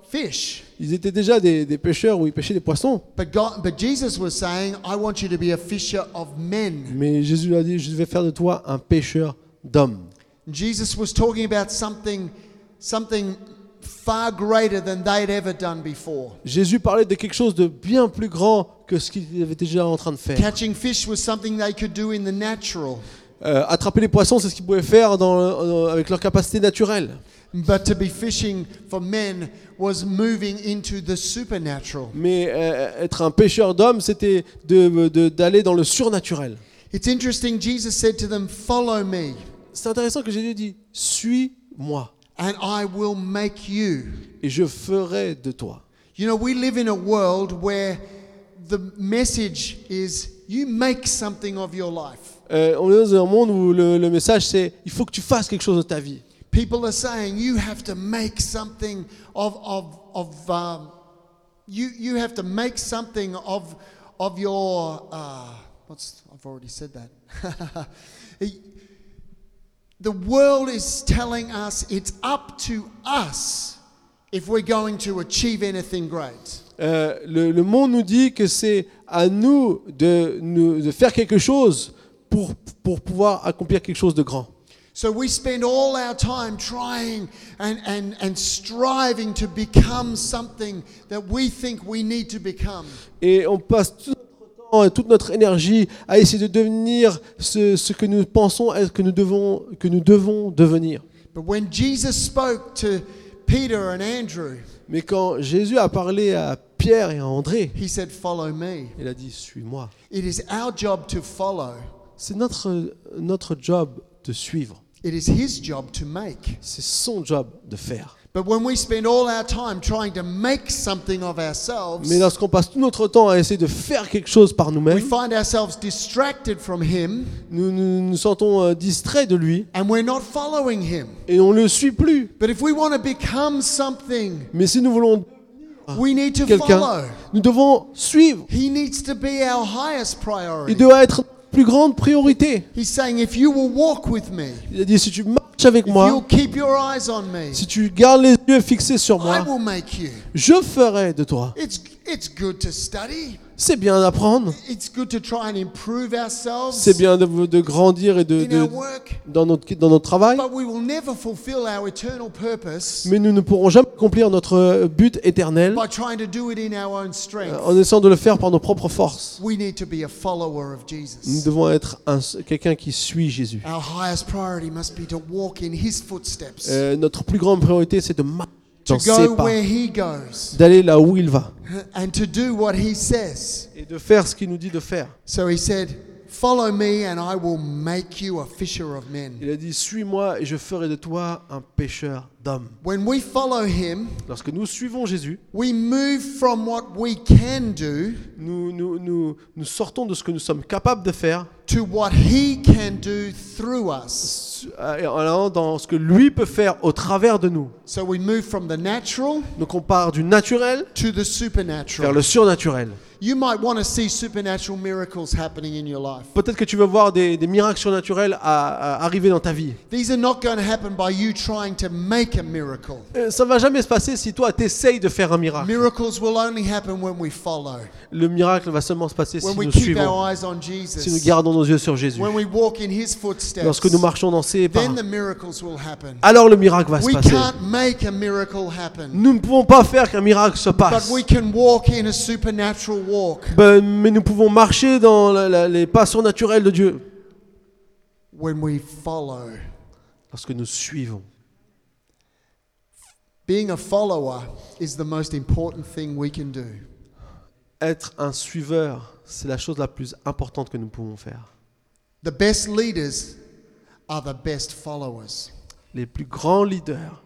fish. Ils étaient déjà des, des pêcheurs où ils pêchaient des poissons. But, God, but Jesus was saying, I want you to be a fisher of men. Mais Jésus leur a dit, je vais faire de toi un pêcheur d'hommes. Jesus was talking about something, something far greater than they'd ever done before. Jésus parlait de quelque chose de bien plus grand que ce qu'ils étaient déjà en train de faire. Catching fish was something they could do in the natural. Euh, attraper les poissons, c'est ce qu'ils pouvaient faire dans, avec leur capacité naturelle. But to be fishing for men was moving into the supernatural. Mais euh, être un pêcheur d'hommes, c'était d'aller dans le surnaturel. It's interesting, Jesus said to them, Follow me, C'est intéressant que Jésus dit, suis-moi and I will make you. et je ferai de toi. You know, we live in a world where the message is you make something of your life. Euh, on est dans un monde où le, le message c'est, il faut que tu fasses quelque chose de ta vie. People are saying you have to make something of, of, of um, you, you have to make something of, of your, uh, what's, I've already said that. the world is telling us it's up to us if we're going to achieve anything great. Euh, le, le monde nous dit que c'est à nous de, nous- de faire quelque chose pour, pour pouvoir accomplir quelque chose de grand. So we spend all our time trying and, and, and striving to become something that we think we need to become. Et on passe tout notre temps et toute notre énergie à essayer de devenir ce, ce que nous pensons être que nous devons, que nous devons devenir. But when Jesus spoke to Peter and Andrew, Mais quand Jésus a parlé à Pierre et à André, he said, Follow me. il a dit Suis-moi. It is our job to follow, C'est notre, notre job de suivre. It is his job to make. C'est son job de faire. But when we spend all our time trying to make something of ourselves, Mais lorsqu'on passe tout notre temps à essayer de faire quelque chose par we nous-mêmes, find ourselves distracted from him nous nous, nous sentons euh, distraits de lui and we're not following him. et on ne le suit plus. But if we want to become something, Mais si nous voulons we need to quelqu'un, follow. nous devons suivre. He needs to be our highest Il doit être plus grande priorité. He's saying, if you will walk with me, Il a dit, si tu marches avec if moi, you'll keep your eyes on me, si tu gardes les yeux fixés sur I moi, will make you. je ferai de toi. It's, it's good to study. C'est bien d'apprendre, It's good to try and improve ourselves c'est bien de, de grandir et de, de- dans, notre, dans notre travail, but we will never fulfill our eternal purpose mais nous ne pourrons jamais accomplir notre but éternel by trying to do it in our own euh, strength. en essayant de le faire par nos propres forces. We need to be a follower of Nous Jesus. devons être un- quelqu'un qui suit Jésus. Our highest priority must be to walk in his footsteps, Euh, notre plus grande priorité, c'est de marcher dans ses go pas, where he goes, d'aller là où il va and to do what he says. et de faire ce qu'il nous dit de faire. So he said, Follow me, and I will make you a fisher of men. Il a dit Suis-moi et je ferai de toi un pêcheur d'hommes. When we follow him, Lorsque nous suivons Jésus, we move from what we can do nous, nous, nous, nous sortons de ce que nous sommes capables de faire to what he can do through us. euh, en allant dans ce que lui peut faire au travers de nous. So we move from the natural Donc on part du naturel to the vers supernatural. le surnaturel. You might want to see supernatural miracles happening in your life. Peut-être que tu veux voir des, des miracles surnaturels à- à arriver dans ta vie. These are not going to happen by you trying to make a miracle. Ça va jamais se passer si toi t'essayes de faire un miracle. Miracles will only happen when we follow, Le miracle va seulement se passer si when we nous keep suivons, our eyes on si nous Jesus, gardons nos yeux sur Jésus. when we walk in his footsteps. Lorsque nous marchons dans ses pas, Then the miracles will happen. alors le miracle va se We passer. can't make a miracle happen, Nous ne pouvons pas faire qu'un miracle se passe. Walk Ben, mais nous pouvons marcher dans la- la- les pas surnaturels de Dieu when we follow. lorsque nous suivons. Being a follower is the most important thing we can do. Être un suiveur, c'est la chose la plus importante que nous pouvons faire. The best leaders are the best followers. Les plus grands leaders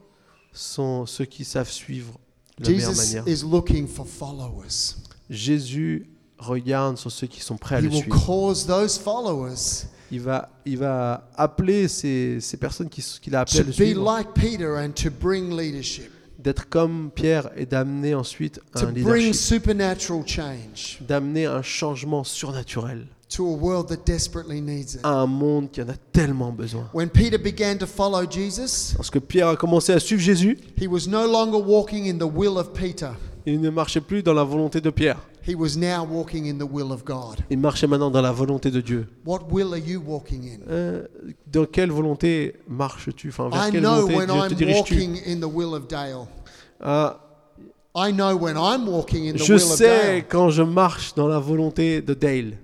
sont ceux qui savent suivre de la meilleure Jesus manière. is looking for followers. Jésus regarde sur ceux qui sont prêts à He le will suivre. cause those followers Il va, il va appeler ces, ces personnes qui- qu'il a appelées to à le be suivre like Peter and to bring leadership, d'être comme Pierre et d'amener ensuite to un bring leadership, supernatural change d'amener un changement surnaturel to a world that desperately needs it. à un monde qui en a tellement besoin. When Peter began to follow Jesus, Lorsque Pierre a commencé à suivre Jésus, he was no longer walking in the will of Peter. Il ne marchait plus dans la volonté de Pierre. He was now walking in the will of God. Il marchait maintenant dans la volonté de Dieu. What will are you walking in? Euh, dans quelle volonté marches-tu? Enfin, vers I quelle know volonté when Dieu te diriges-tu in the will of Dale. Ah, I know when I'm walking in the Je will of sais Dale. quand je marche dans la volonté de Dale.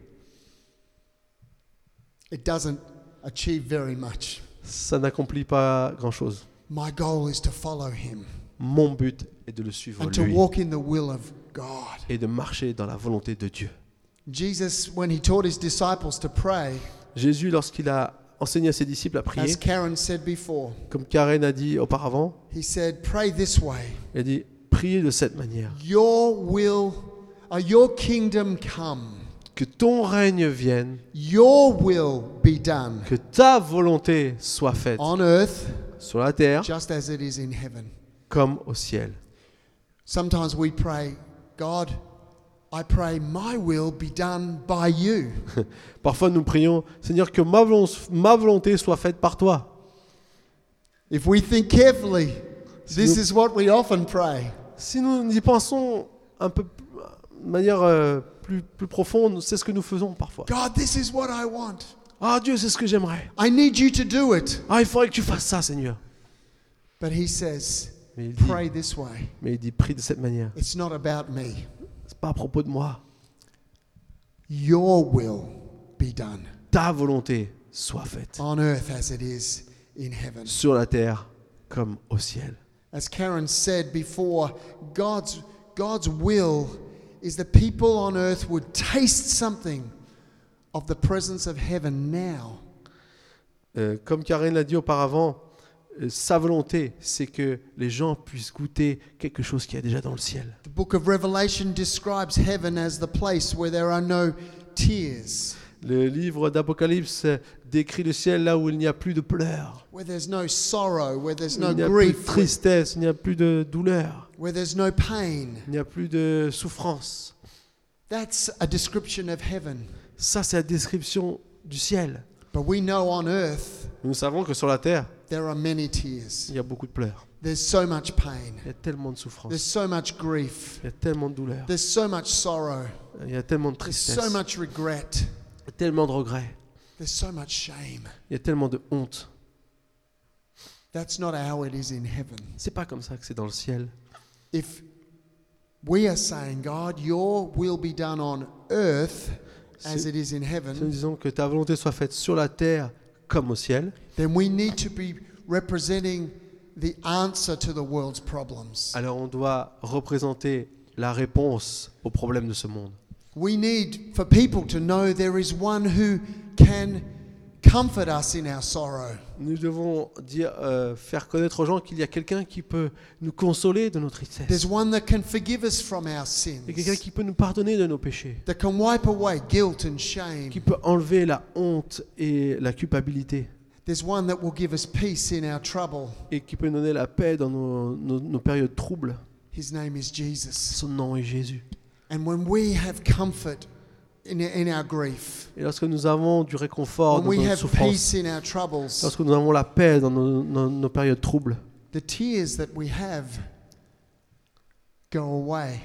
It doesn't achieve very much. Ça n'accomplit pas grand-chose. My goal is to follow him Mon but est de le suivre and to lui walk in the will of God. et de marcher dans la volonté de Dieu. Jesus, when he taught his disciples to pray, Jésus, lorsqu'il a enseigné à ses disciples à as prier, Karen said before, comme Karen a dit auparavant, he said, Pray this way il a dit priez de cette manière. Your will, uh, your kingdom come, Que ton règne vienne, your will be done que ta volonté soit faite on earth sur la terre just as it is in heaven. Comme au ciel. Sometimes we pray, God, I pray my will be done by you. Parfois nous prions, Seigneur, que ma volon- ma volonté soit faite par toi. If we think carefully, this nous- is what we often pray. Si nous y pensons un peu de manière euh, plus, plus profonde, c'est ce que nous faisons parfois. God, this is what I want. Ah Dieu, c'est ce que j'aimerais. I need you to do it. Ah, il faudrait que tu fasses ça, Seigneur. But he says, Mais il dit, pray this way. mais il dit prie de cette manière. It's not about me. C'est pas à propos de moi. Your will be done Ta volonté soit faite on earth as it is in heaven. sur la terre comme au ciel. As Karen said before, God's, God's will is that people on earth would taste something of the presence of heaven now. Euh, comme Karen l'a dit auparavant, sa volonté, c'est que les gens puissent goûter quelque chose qu'il y a déjà dans le ciel. The book of Revelation describes heaven as the place where there are no tears, Le livre d'Apocalypse décrit le ciel là où il n'y a plus de pleurs, where there's no sorrow, where there's no il n'y a plus de grief, where, tristesse, il n'y a plus de douleur, where there's no pain. il n'y a plus de souffrance. That's a description of heaven. Ça, c'est la description du ciel. But we know on earth Nous savons que sur la terre, there are many tears. il y a beaucoup de pleurs. There's so much pain. Il y a tellement de souffrance. There's so much grief. Il y a tellement de douleur. There's so much sorrow. Il y a tellement de There's tristesse. so much regret. Il y a tellement de regrets. There's so much shame. Il y a tellement de honte. That's not how it is in heaven. C'est pas comme ça que c'est dans le ciel. If we are saying, God, your will be done on earth as Si- it is in Si nous heaven, disons que ta volonté soit faite sur la terre comme au ciel, then we need to be representing the answer to the world's problems. alors on doit représenter la réponse aux problèmes de ce monde. We need for people to know there is one who can comfort us in our sorrow. Nous devons dire, euh, faire connaître aux gens qu'il y a quelqu'un qui peut nous consoler de nos tristesses. There's one that can forgive us from our Il y a quelqu'un sins, qui peut nous pardonner de nos péchés, that can wipe away guilt and shame. qui peut enlever la honte et la culpabilité, There's one that will give us peace in our trouble. et qui peut nous donner la paix dans nos, nos- nos périodes troubles. His name is Jesus. Son nom est Jésus. And when we have comfort Et lorsque nous avons du réconfort when dans we nos have souffrances, peace in our troubles, lorsque nous avons la paix dans nos, nos- nos périodes troubles, the tears that we have go away.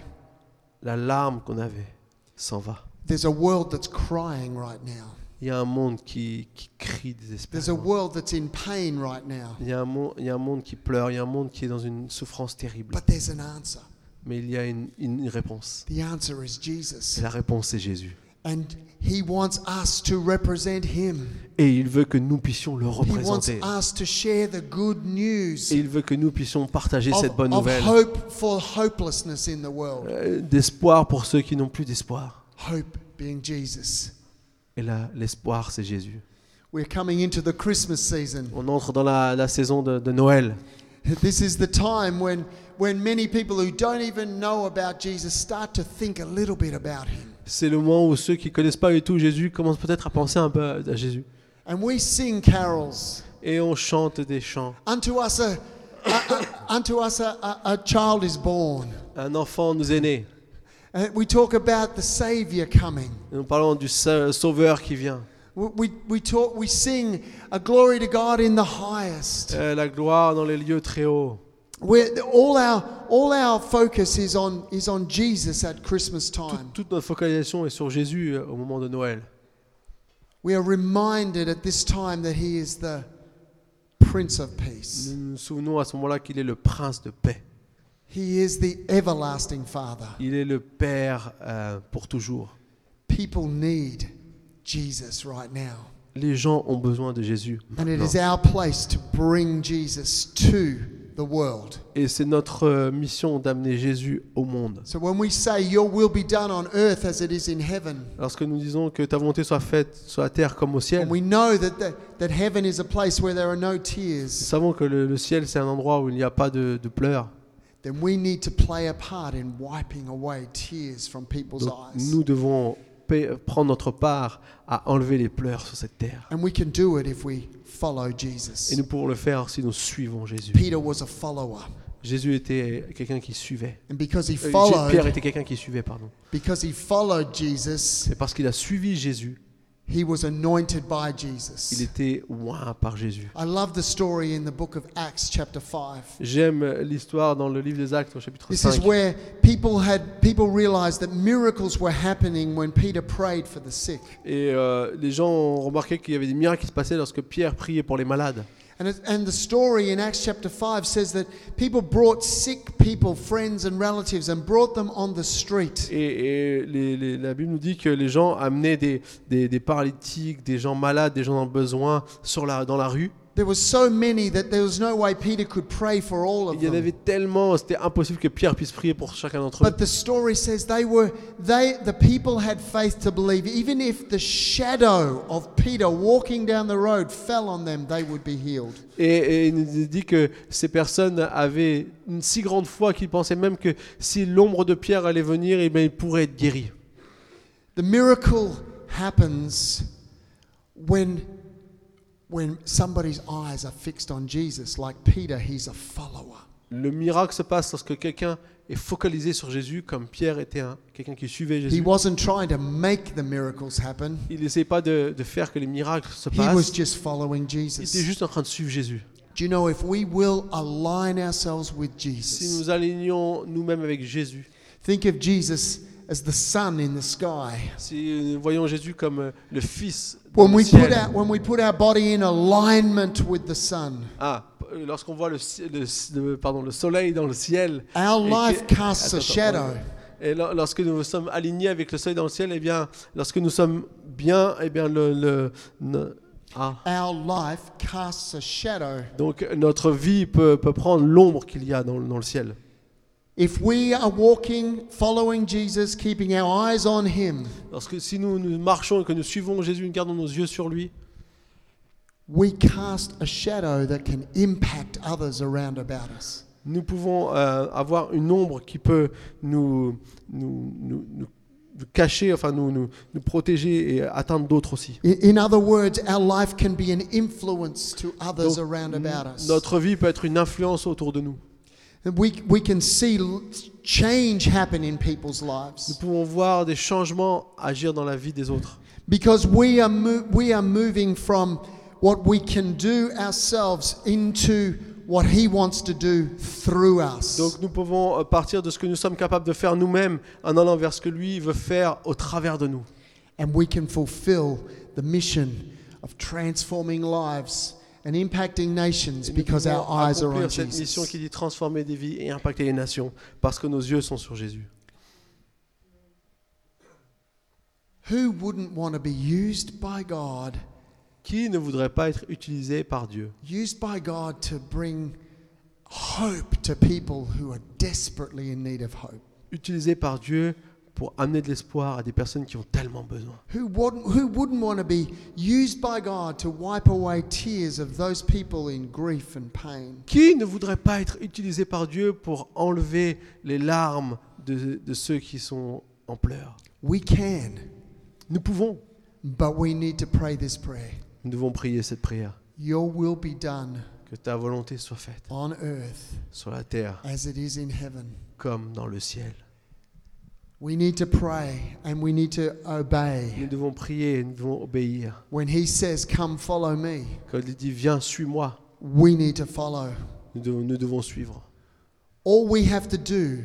la larme qu'on avait s'en va. There's a world that's crying right now. Il y a un monde qui, qui crie There's a désespérément. world that's in pain right now. Il y, a un monde, il y a un monde qui pleure, il y a un monde qui est dans une souffrance terrible. But there's an answer. Mais il y a une, une réponse. Et la réponse, c'est Jésus. And he wants us to represent him. Et il veut que nous puissions le He wants représenter. us to share the good news Et il veut que nous puissions partager of, cette bonne nouvelle hope for hopelessness in the world. euh, d'espoir pour ceux qui n'ont plus d'espoir. Hope being Jesus. Et là, l'espoir, c'est Jésus. We're coming into the Christmas season. On entre dans la, la saison de, de Noël. This is the time when, when many people who don't even know about Jesus start to think a little bit about him. C'est le moment où ceux qui connaissent pas du tout Jésus commencent peut-être à penser un peu à à Jésus. And we sing carols. Et on chante des chants. Unto us a, a- a- unto us a, a, a child is born. Un enfant nous est né. And we talk about the Savior coming. Et nous parlons du sa- Sauveur qui vient. We, we, we talk, we sing a glory to God in the highest. Euh, la gloire dans les lieux très hauts. We're, all, our, all our focus is on, is on Jesus at Christmas time. toute notre focalisation est sur Jésus euh, au moment de Noël. We are reminded at this time that He is the Prince of Peace. Nous nous souvenons à ce moment-là qu'il est le prince de paix. He is the everlasting Father. Il est le Père euh, pour toujours. People need Jesus right now. Les gens ont besoin de Jésus. And it maintenant. is our place to bring Jesus to the world. Et c'est notre euh, mission d'amener Jésus au monde. So when we say, Your will be done on earth as it is in heaven, Lorsque nous disons que ta volonté soit faite sur la terre comme au ciel, and we know that, that, that heaven is a place where there are no nous tears, savons que le, le ciel c'est un endroit où il n'y a pas de, de pleurs. then we need to play a part in wiping away tears from people's Donc, eyes. nous devons prendre notre part à enlever les pleurs sur cette terre. And we can do it if we follow Jesus. Et nous pouvons le faire si nous suivons Jésus. Peter was a follower. Jésus était quelqu'un qui suivait. And because he Euh, Jé- Pierre followed, était quelqu'un qui suivait, pardon. because he followed Jesus, C'est parce qu'il a suivi Jésus, he was anointed by il Jesus. était oint par Jésus. I love the story in the book of Acts, chapter 5. J'aime l'histoire dans le livre des Actes au chapitre This is 5. where people had people realized that miracles were happening when Peter prayed for the sick. Et euh, les gens ont remarqué qu'il y avait des miracles qui se passaient lorsque Pierre priait pour les malades. And, and the story in Acts chapter 5 says that people brought sick people, friends and relatives, and brought them on the street. Et, la Bible nous dit que les gens amenaient des, des, des paralytiques, des gens malades, des gens dans le besoin dans la rue. There were so many that there was no way Peter could pray for all of Il y en avait them. tellement, c'était impossible que Pierre puisse prier pour chacun d'entre eux. But the story says they were they the people had faith to believe even if the shadow of Peter walking down the road fell on them they would be healed. Et, et il nous dit que ces personnes avaient une si grande foi qu'ils pensaient même que si l'ombre de Pierre allait venir, eh bien, ils pourraient être guéris. The miracle happens when when somebody's eyes are fixed on Jesus like Peter he's a follower. Le miracle se passe lorsque quelqu'un est focalisé sur Jésus, comme Pierre était un, quelqu'un qui suivait He Jésus. wasn't trying to make the miracles happen, Il n'essayait pas de, de faire que les miracles se he was passent. just following Il était Jesus. juste en train de suivre Jésus. Do you know if we will align ourselves with Si Jesus, nous alignons nous-mêmes avec Jésus, think of Jesus as the sun in the sky. si nous voyons Jésus comme euh, le Fils When dans le we put ciel, our, when we put our body in alignment with the sun, ah, euh, lorsqu'on voit le, ci- le- le- pardon, le soleil dans le ciel, our Et life que- casts a Attends, attends, shadow. Et lo- lorsque nous sommes alignés avec le soleil dans le ciel, eh bien, lorsque nous sommes bien, eh bien, le, le- ne- ah, Our life casts a shadow. donc notre vie peut, peut prendre l'ombre qu'il y a dans, dans le ciel. If we are walking, following Jesus, keeping our eyes on Him, Lorsque si nous, nous marchons et que nous suivons Jésus, nous gardons nos yeux sur lui, we cast a shadow that can impact others around about us. nous pouvons euh, avoir une ombre qui peut nous, nous, nous- nous- nous cacher, enfin nous, nous, nous protéger et atteindre d'autres aussi. In, in other words, our life can be an influence to others Donc, around about us. Notre vie peut être une influence autour de nous. And we, we can see l- change happen in people's Nous pouvons voir des changements agir dans la vie des autres. because we are, we are moving from what we can do ourselves into what He wants to do through us. Donc nous pouvons euh, partir de ce que nous sommes capables de faire nous-mêmes en allant vers ce que lui veut faire au travers de nous. and we can fulfill the mission of transforming lives and impacting nations because our eyes are on cette mission Jesus. qui dit transformer des vies et impacter les nations parce que nos yeux sont sur Jésus. Who wouldn't want to be used by God, Qui ne voudrait pas être utilisé par Dieu? Used by God to bring hope to people who are desperately in need of hope? Utilisé par Dieu pour amener de l'espoir à des personnes qui ont tellement besoin. Who wouldn't, who wouldn't want to be used by God to wipe away tears of those people in grief and pain? Qui ne voudrait pas être utilisé par Dieu pour enlever les larmes de, de ceux qui sont en pleurs? We can, Nous pouvons. but we need to pray this prayer. Nous devons prier cette prière. Your will be done Que ta volonté soit faite on earth sur la terre as it is in heaven. comme dans le ciel. We need to pray and we need to Nous obey. devons prier, nous devons obéir. When He says, Come follow me, Quand il dit viens, suis-moi, we need to follow. nous devons, nous devons suivre. All we have to do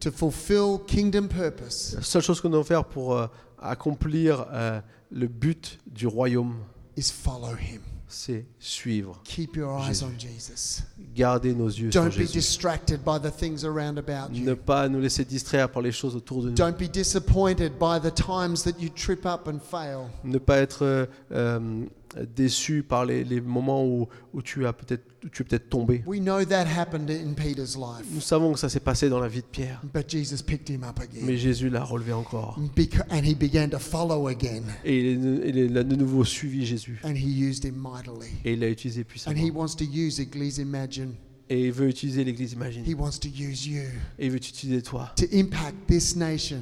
to fulfill kingdom purpose La seule chose que nous devons faire pour euh, accomplir euh, le but du royaume, is follow Him. C'est suivre. Keep your eyes Jésus. on Jesus. Garder nos yeux sur Don't be Jésus. distracted by the things around about Ne you. pas nous laisser distraire par les choses autour de nous. Don't be disappointed by the times that you trip up and fail. Ne pas être euh, euh, déçu par les, les moments où, où tu as peut-être tu es peut-être tombé. We know that happened in Peter's life, Nous savons que ça s'est passé dans la vie de Pierre, but Jesus picked him up mais again. Jésus l'a relevé encore. Beca- And he began to follow again, Et il, a de nouveau suivi Jésus. and he used him mightily. Et il l'a utilisé And puissamment. he wants to use Eglise Imagine. Et il veut utiliser l'Église He Imagine. wants to use you Et il veut utiliser toi to impact this nation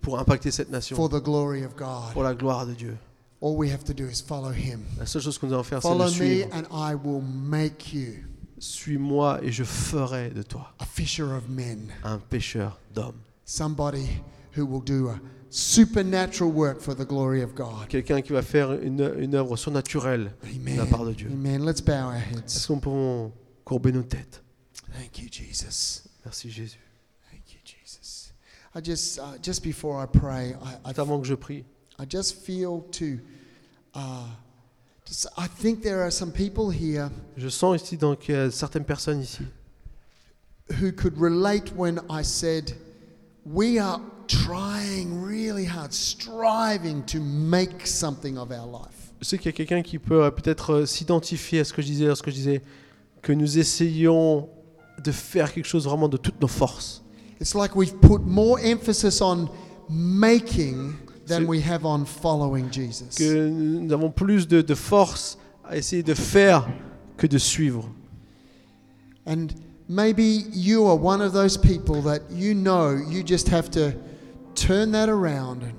pour impacter cette nation, for the glory of pour God. la gloire de Dieu. All we have to do is follow him. La seule chose que nous devons faire, c'est le Follow me, suivre. and I will make you Suis-moi et je ferai de toi a fisher of men, un pêcheur d'hommes. somebody who will do a supernatural work for the glory of God. Quelqu'un qui va faire une, une œuvre surnaturelle de Amen. la part de Dieu. Amen. Let's bow our Est-ce heads. qu'on peut courber nos têtes? Thank you, Jesus. Merci Jésus. Thank you, Jesus. I just, uh, just before I pray, I, I, Juste avant que je prie, I just feel to, je sens ici donc qu'il y a certaines personnes ici who could relate when I said, we are trying really hard, striving to make something of our life. Je sais qu'il y a quelqu'un qui peut euh, peut-être euh, s'identifier à ce que je disais lorsque je disais que nous essayons de faire quelque chose vraiment de toutes nos forces. It's like we've put more emphasis on making than we have on following Jesus. Que nous avons plus de, de force à essayer de faire que de suivre. And maybe you are one of those people that you know you just have to turn that around and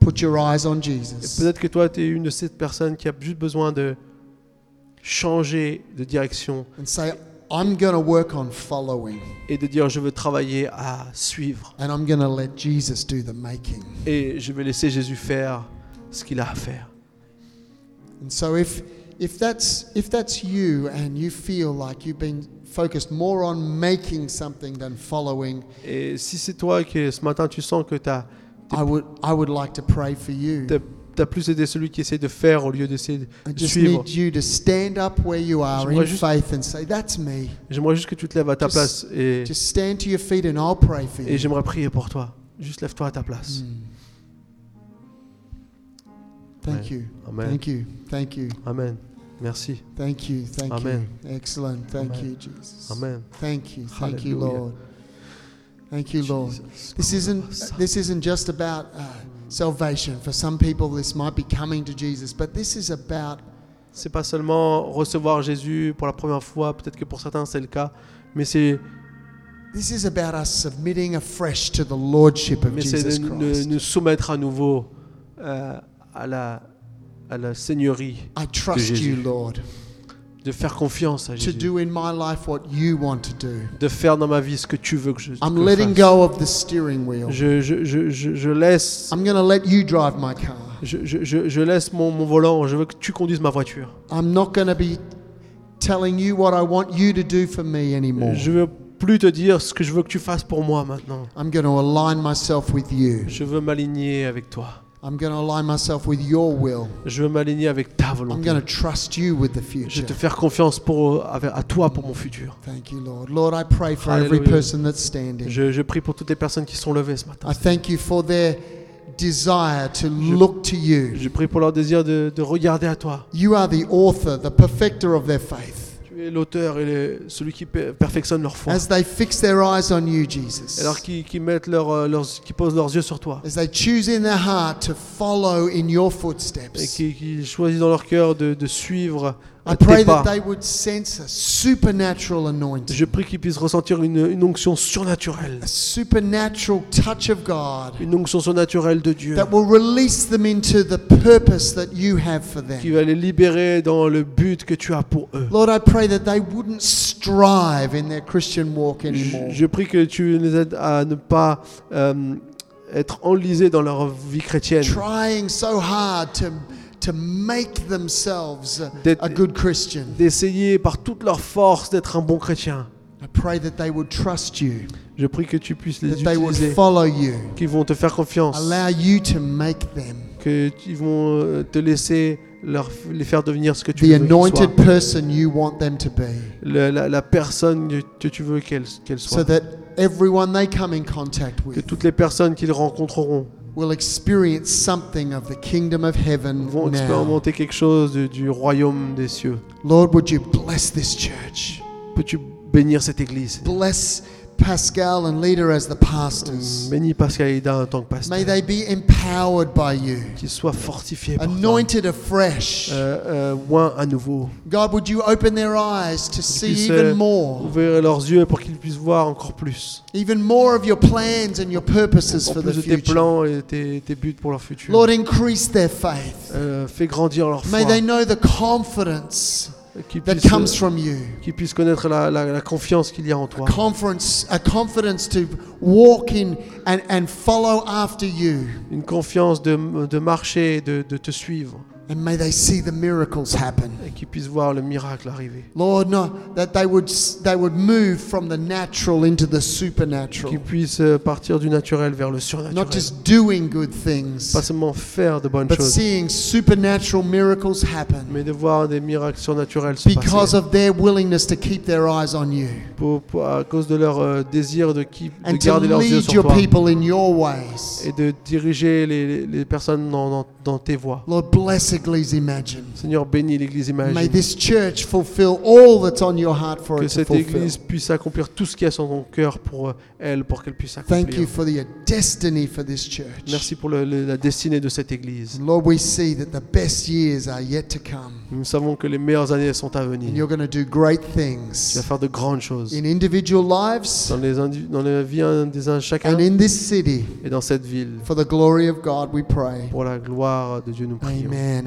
put your eyes on Et Jesus. peut-être que toi, tu es une de ces personnes qui a juste besoin de changer de direction And say, I'm going to work on following et de dire je veux travailler à suivre and I'm going to let Jesus do the making. et je vais laisser Jésus faire ce qu'il a à faire. And so if if that's if that's you and you feel like you've been focused more on making something than following, Et si c'est toi que ce matin tu sens que tu as, I would I would like to pray for you. Plus été celui qui essaie de faire au lieu d'essayer I de just suivre, need you to stand up where you are J'aimerais juste- que tu te lèves à ta Just- place et, Just stand to your feet and I'll pray for et you. j'aimerais prier pour toi. Juste lève-toi à ta place. Mm. Thank you. Amen. Thank you. Thank you. Amen. Merci. Thank you. Thank Amen. you. Excellent. Thank Amen. you, Jesus. Amen. Thank you. Thank you. Lord. Thank you, Lord. Jesus. This isn't this isn't just about uh, salvation. For some people, this might be coming to Jesus, but this is about C'est pas seulement recevoir Jésus pour la première fois, peut-être que pour certains c'est le cas, mais c'est this is about us submitting afresh to the lordship of mais c'est Jesus de nous- soumettre à nouveau euh, à la à la seigneurie, I trust Jésus. you, Lord, de faire confiance à to Jésus, do in my life what you want to do. de faire dans ma vie ce que tu veux que je, que I'm je letting fasse. go of the steering wheel. Je, je, je, je, laisse I'm going to let you drive my car. je, je, je- laisse mon, mon volant, je veux que tu conduises ma voiture. I'm not going to be telling you what I want you to do for me anymore. Je veux plus te dire ce que je veux que tu fasses pour moi maintenant. I'm going to align myself with you. Je veux m'aligner avec toi. I'm going to align myself with your will. Je veux m'aligner avec ta I'm volonté. going to trust you with the Je vais future. te faire confiance pour, à toi pour mon futur. Thank you, Lord. Lord, I pray for every person that's standing. Je, je prie pour toutes les personnes qui sont levées ce matin. I thank you for their desire to look to you. Je prie pour leur désir de, de regarder à toi. You are the author, the perfecter of their faith. L'auteur et le- celui qui per- perfectionne leur foi. As they fix their eyes on you, Jesus. Alors qui, qui mettent leur, euh, leurs, qui posent leurs yeux sur toi As they choose in their heart to follow in your et footsteps. qui, qui choisissent dans leur cœur de, de suivre I pray that they would sense a supernatural anointing, Je prie qu'ils puissent ressentir une, une onction surnaturelle, a supernatural touch of God une onction surnaturelle de Dieu that will release them into the purpose that you have for qui them. va les libérer dans le but que tu as pour eux. Lord, I pray that they wouldn't strive in their Christian walk Je, anymore. je prie que tu les aides à ne pas euh, être enlisés dans leur vie chrétienne, Trying so hard to, to make themselves a- D'être- a good Christian. d'essayer par toute leur force d'être un bon chrétien. I pray that they would trust you, Je prie que tu puisses les that they would utiliser, follow you, qu'ils vont te faire confiance, allow you to make them qu'ils vont euh, te laisser leur, les faire devenir ce que tu the veux qu'ils soient. anointed person you want them to be. Le- la, la personne que tu veux qu'elle qu'elle so soit. that everyone they come in contact Que toutes les personnes qu'ils rencontreront will experience something of the kingdom of heaven vont now. expérimenter quelque chose de- du royaume des cieux. Lord, would you bless this church? Peux-tu bénir cette église? Bless Pascal and Leader as the pastors. Bénis Pascal et en tant que May pasteur. they be empowered by you, Qu'ils soient fortifiés par toi. anointed afresh. Euh, euh, oint à nouveau. God, would you open their eyes to see even euh, more, ouvrir leurs yeux pour qu'ils puissent voir encore plus. even more of your plans and your purposes for plus the de tes future? plans et tes, tes buts pour leur futur. Lord, increase their faith. Euh, fais grandir leur foi. May they know the confidence Qu'ils that puissent, comes euh, from you. qu'ils puissent connaître la, la- la confiance qu'il y a en toi. Conference, a confidence to walk in and, and follow after you. Une confiance de, de marcher, de te suivre. And may they see the miracles happen. Et qu'ils puissent voir le miracle arriver. Lord, no, that they would they would move from the natural into the supernatural. Qu'ils puissent euh, partir du naturel vers le Not surnaturel. just doing good things, Pas seulement faire de bonnes but choses, seeing supernatural miracles happen mais de voir des miracles surnaturels se because passer. of their willingness to keep their eyes on you Pour- pour- à cause de leur euh, désir de, garder leurs yeux lead sur your toi. people in your ways. Et de diriger les, les personnes dans, dans- dans tes voies. Lord, bless Imagine. Seigneur, bénis l'Église May Imagine. this church fulfill all that's on your heart for Que it to cette fulfill. Église puisse accomplir tout ce qui est sur ton cœur pour euh, elle, pour qu'elle puisse Thank you accomplir. for the destiny for this church. Merci pour le- le- la destinée de cette Église. Lord, we see that the best years are yet to come. Nous savons que les meilleures années sont à And venir. you're going to do great Tu vas things faire de grandes choses in individual lives dans, les dans la vie des chacun and in this city. et dans cette ville. For the glory of God, we pray. Pour la gloire de Dieu, nous prions. Amen,